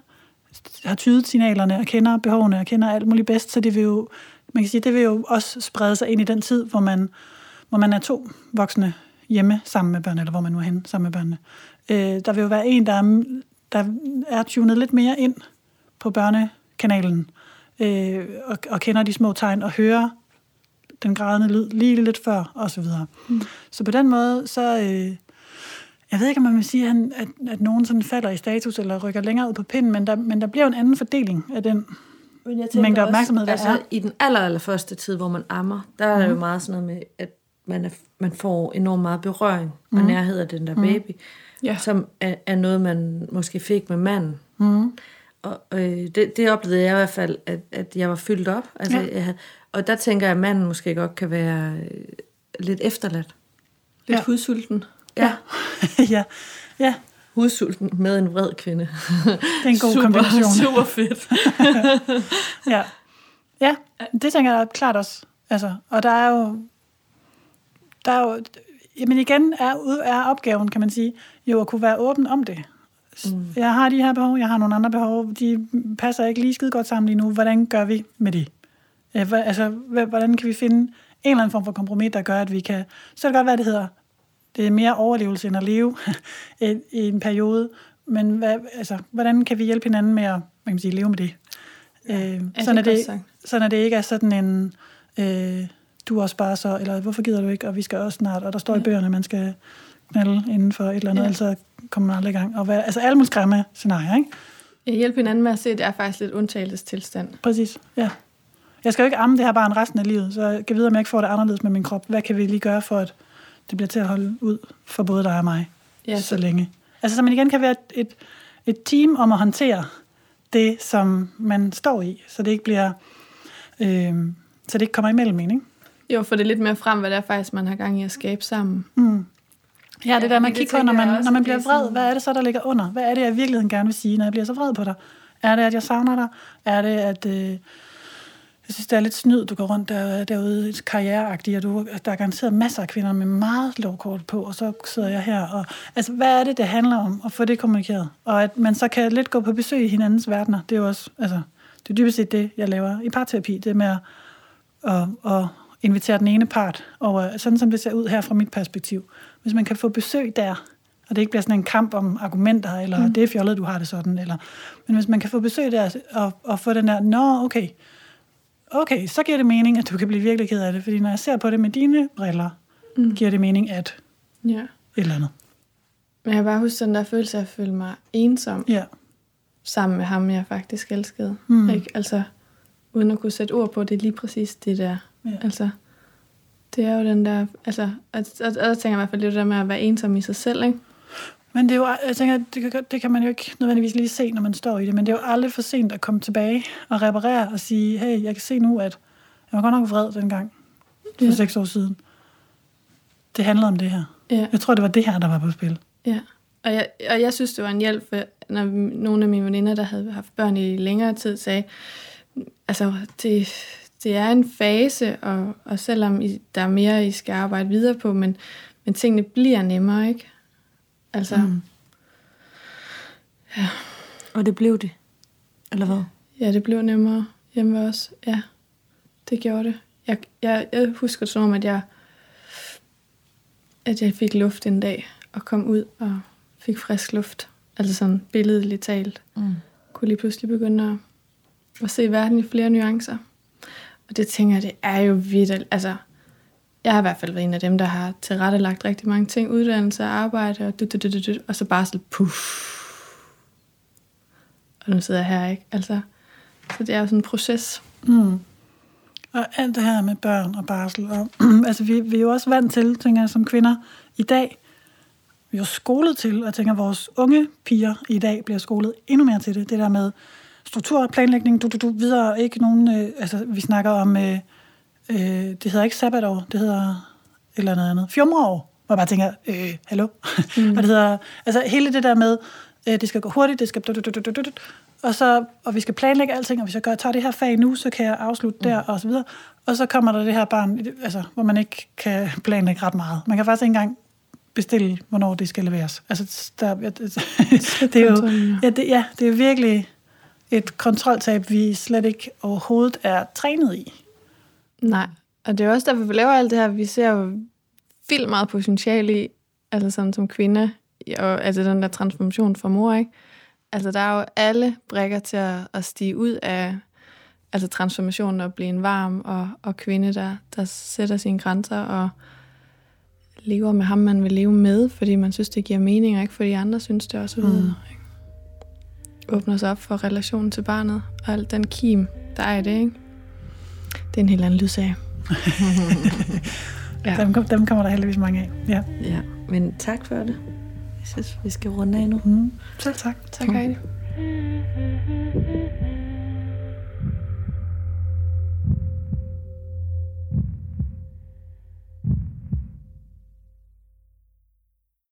har tydet signalerne og kender behovene og kender alt muligt bedst, så det vil jo, man kan sige, det vil jo også sprede sig ind i den tid, hvor man, hvor man er to voksne hjemme sammen med børnene, eller hvor man nu er henne sammen med børnene. Øh, der vil jo være en, der er, der er tunet lidt mere ind på børnekanalen, øh, og, og kender de små tegn og hører den grædende lyd lige lidt før, og så videre. Mm. Så på den måde, så... Øh, jeg ved ikke, om man vil sige, at, at, at nogen sådan falder i status eller rykker længere ud på pinden, men der, men der bliver en anden fordeling af den Men jeg mængde opmærksomhed, der altså, er. i den aller, aller første tid, hvor man ammer, der er mm. jo meget sådan noget med, at man, er, man får enormt meget berøring og nærhed af den der baby, Ja. som er, er noget, man måske fik med manden. Mm. Og øh, det, det oplevede jeg i hvert fald, at, at jeg var fyldt op. Altså, Ja. jeg havde, og der tænker jeg, at manden måske godt kan være øh, lidt efterladt. Lidt ja. hudsulten. Ja. (laughs) ja, ja, Hudsulten med en vred kvinde. det er en god super, kombination. (laughs) Super fedt. (laughs) Ja. ja, det tænker jeg klart også. Altså, og der er jo, der er jo, jamen igen er, er opgaven, kan man sige, jo at kunne være åben om det. Mm. Jeg har de her behov, jeg har nogle andre behov, de passer ikke lige skide godt sammen lige nu. Hvordan gør vi med det? Øh, Altså, hvordan kan vi finde en eller anden form for kompromis, der gør, at vi kan... Så kan det godt være, det hedder, det er mere overlevelse end at leve (laughs) i, i en periode. Men hvad, altså, hvordan kan vi hjælpe hinanden med at hvad kan sige, leve med det? Øh, det sådan, er det, sagt. sådan at det ikke er sådan en, øh, du er også bare så, eller hvorfor gider du ikke, og vi skal også snart, og der står i bøgerne, at man skal knalde inden for et eller andet, ja. Ja. ellers kommer man aldrig i gang. Og hvad, altså alle mulige skræmme scenarier, ikke? Jeg hjælper hinanden med at se, at det er faktisk lidt undtagelsestilstand. Præcis, ja. Jeg skal jo ikke amme det her barn resten af livet, så jeg kan vide, om jeg ikke får det anderledes med min krop. Hvad kan vi lige gøre for, at det bliver til at holde ud for både dig og mig Ja, så længe? Altså, så man igen kan være et, et, et team om at håndtere det, som man står i, så det ikke bliver... Øh, så det ikke kommer imellem en, ikke? Jo, for det er lidt mere frem, hvad det er faktisk, man har gang i at skabe sammen. Mm. Ja, det Ja, der, man det kigger på, når man, når man bliver er vred, hvad er det så, der ligger under? Hvad er det, jeg i virkeligheden gerne vil sige, når jeg bliver så vred på dig? Er det, at jeg savner dig? Er det, at... Øh, jeg synes, det er lidt snyd, du går rundt der, derude karriereagtigt, og du, der er garanteret masser af kvinder med meget lovkort på, og så sidder jeg her. Og, altså, hvad er det, det handler om at få det kommunikeret? Og at man så kan lidt gå på besøg i hinandens verdener, det er jo også, altså, det er dybest set det, jeg laver i parterapi, det med at, at, at invitere den ene part over, sådan som det ser ud her fra mit perspektiv. Hvis man kan få besøg der, og det ikke bliver sådan en kamp om argumenter, eller mm. det er fjollet, du har det sådan, eller, men hvis man kan få besøg der, og, og få den der, nå, okay, okay, så giver det mening, at du kan blive virkelig ked af det, fordi når jeg ser på det med dine briller, mm. giver det mening, at Ja. et eller andet. Men jeg bare huske den der følelse af at føle mig ensom Ja. sammen med ham, jeg faktisk elskede. Mm. Ikke? Altså, uden at kunne sætte ord på, det er lige præcis det der. Ja. Altså, det er jo den der, altså, og, og, og der tænker jeg i hvert fald det der med at være ensom i sig selv, ikke? Men det er jo, jeg tænker, det kan, det kan man jo ikke nødvendigvis lige se, når man står i det, men det er jo aldrig for sent at komme tilbage og reparere og sige, hey, jeg kan se nu, at jeg var godt nok vred dengang for Ja. seks år siden. Det handlede om det her. Ja. Jeg tror, det var det her, der var på spil. Ja, og jeg, og jeg synes, det var en hjælp, for, når nogle af mine veninder, der havde haft børn i længere tid, sagde, altså, det, det er en fase, og, og selvom I, der er mere, I skal arbejde videre på, men, men tingene bliver nemmere, ikke? Altså, mm. Og det blev det. Eller hvad? ja, det blev nemmere hjemme også. Ja, det gjorde det. Jeg, jeg, jeg husker som om, at jeg, at jeg fik luft en dag, og kom ud og fik frisk luft. Altså sådan billedligt talt. Mm. kunne lige pludselig begynde at, at se verden i flere nuancer. Og det tænker jeg, det er jo vildt. Altså, jeg har i hvert fald været en af dem, der har tilrettelagt rigtig mange ting. Uddannelse og arbejde, og, du, du, du, du, du, og så bare sådan, puff. Og nu sidder jeg her, ikke? Altså, så det er jo sådan en proces. Mm. Og alt det her med børn og barsel. Og, (clears throat) altså, vi, vi er jo også vant til, tænker jeg, som kvinder i dag, vi er jo skolet til, og jeg tænker, at vores unge piger i dag bliver skolet endnu mere til det. Det der med struktur, planlægning, du, du, du, videre, ikke nogen, øh, altså vi snakker om, øh, øh, det hedder ikke sabbatår, det hedder et eller andet andet, fjumreår, hvor jeg bare tænker, øh, hallo? Mm. (laughs) og det hedder, altså hele det der med, øh, det skal gå hurtigt, det skal, og, så, og vi skal planlægge alting, og hvis jeg gør, tager det her fag nu, så kan jeg afslutte der, og så videre. Og så kommer der det her barn, altså, hvor man ikke kan planlægge ret meget. Man kan faktisk ikke engang bestille, hvornår det skal leveres. Altså, der, (laughs) det, er jo, ja, det, ja, det er virkelig et kontroltab, vi slet ikke overhovedet er trænet i. Nej, og det er også derfor, vi laver alt det her. Vi ser jo vildt meget potentiale i, altså sådan som kvinde, og altså den der transformation for mor, ikke? Altså der er jo alle brækker til at, at stige ud af altså transformationen og blive en varm og, og kvinde, der, der sætter sine grænser og lever med ham, man vil leve med, fordi man synes, det giver mening, og ikke fordi andre synes det også. Mm. Åbner sig op for relationen til barnet, og alt den kim, der er i det, ikke? Det er en helt anden lydsag. (laughs) Ja. Dem, dem kommer der heldigvis mange af. Ja. Ja, men tak for det. Jeg synes, vi skal runde af nu. Mm. Selv tak. Tak, Heidi.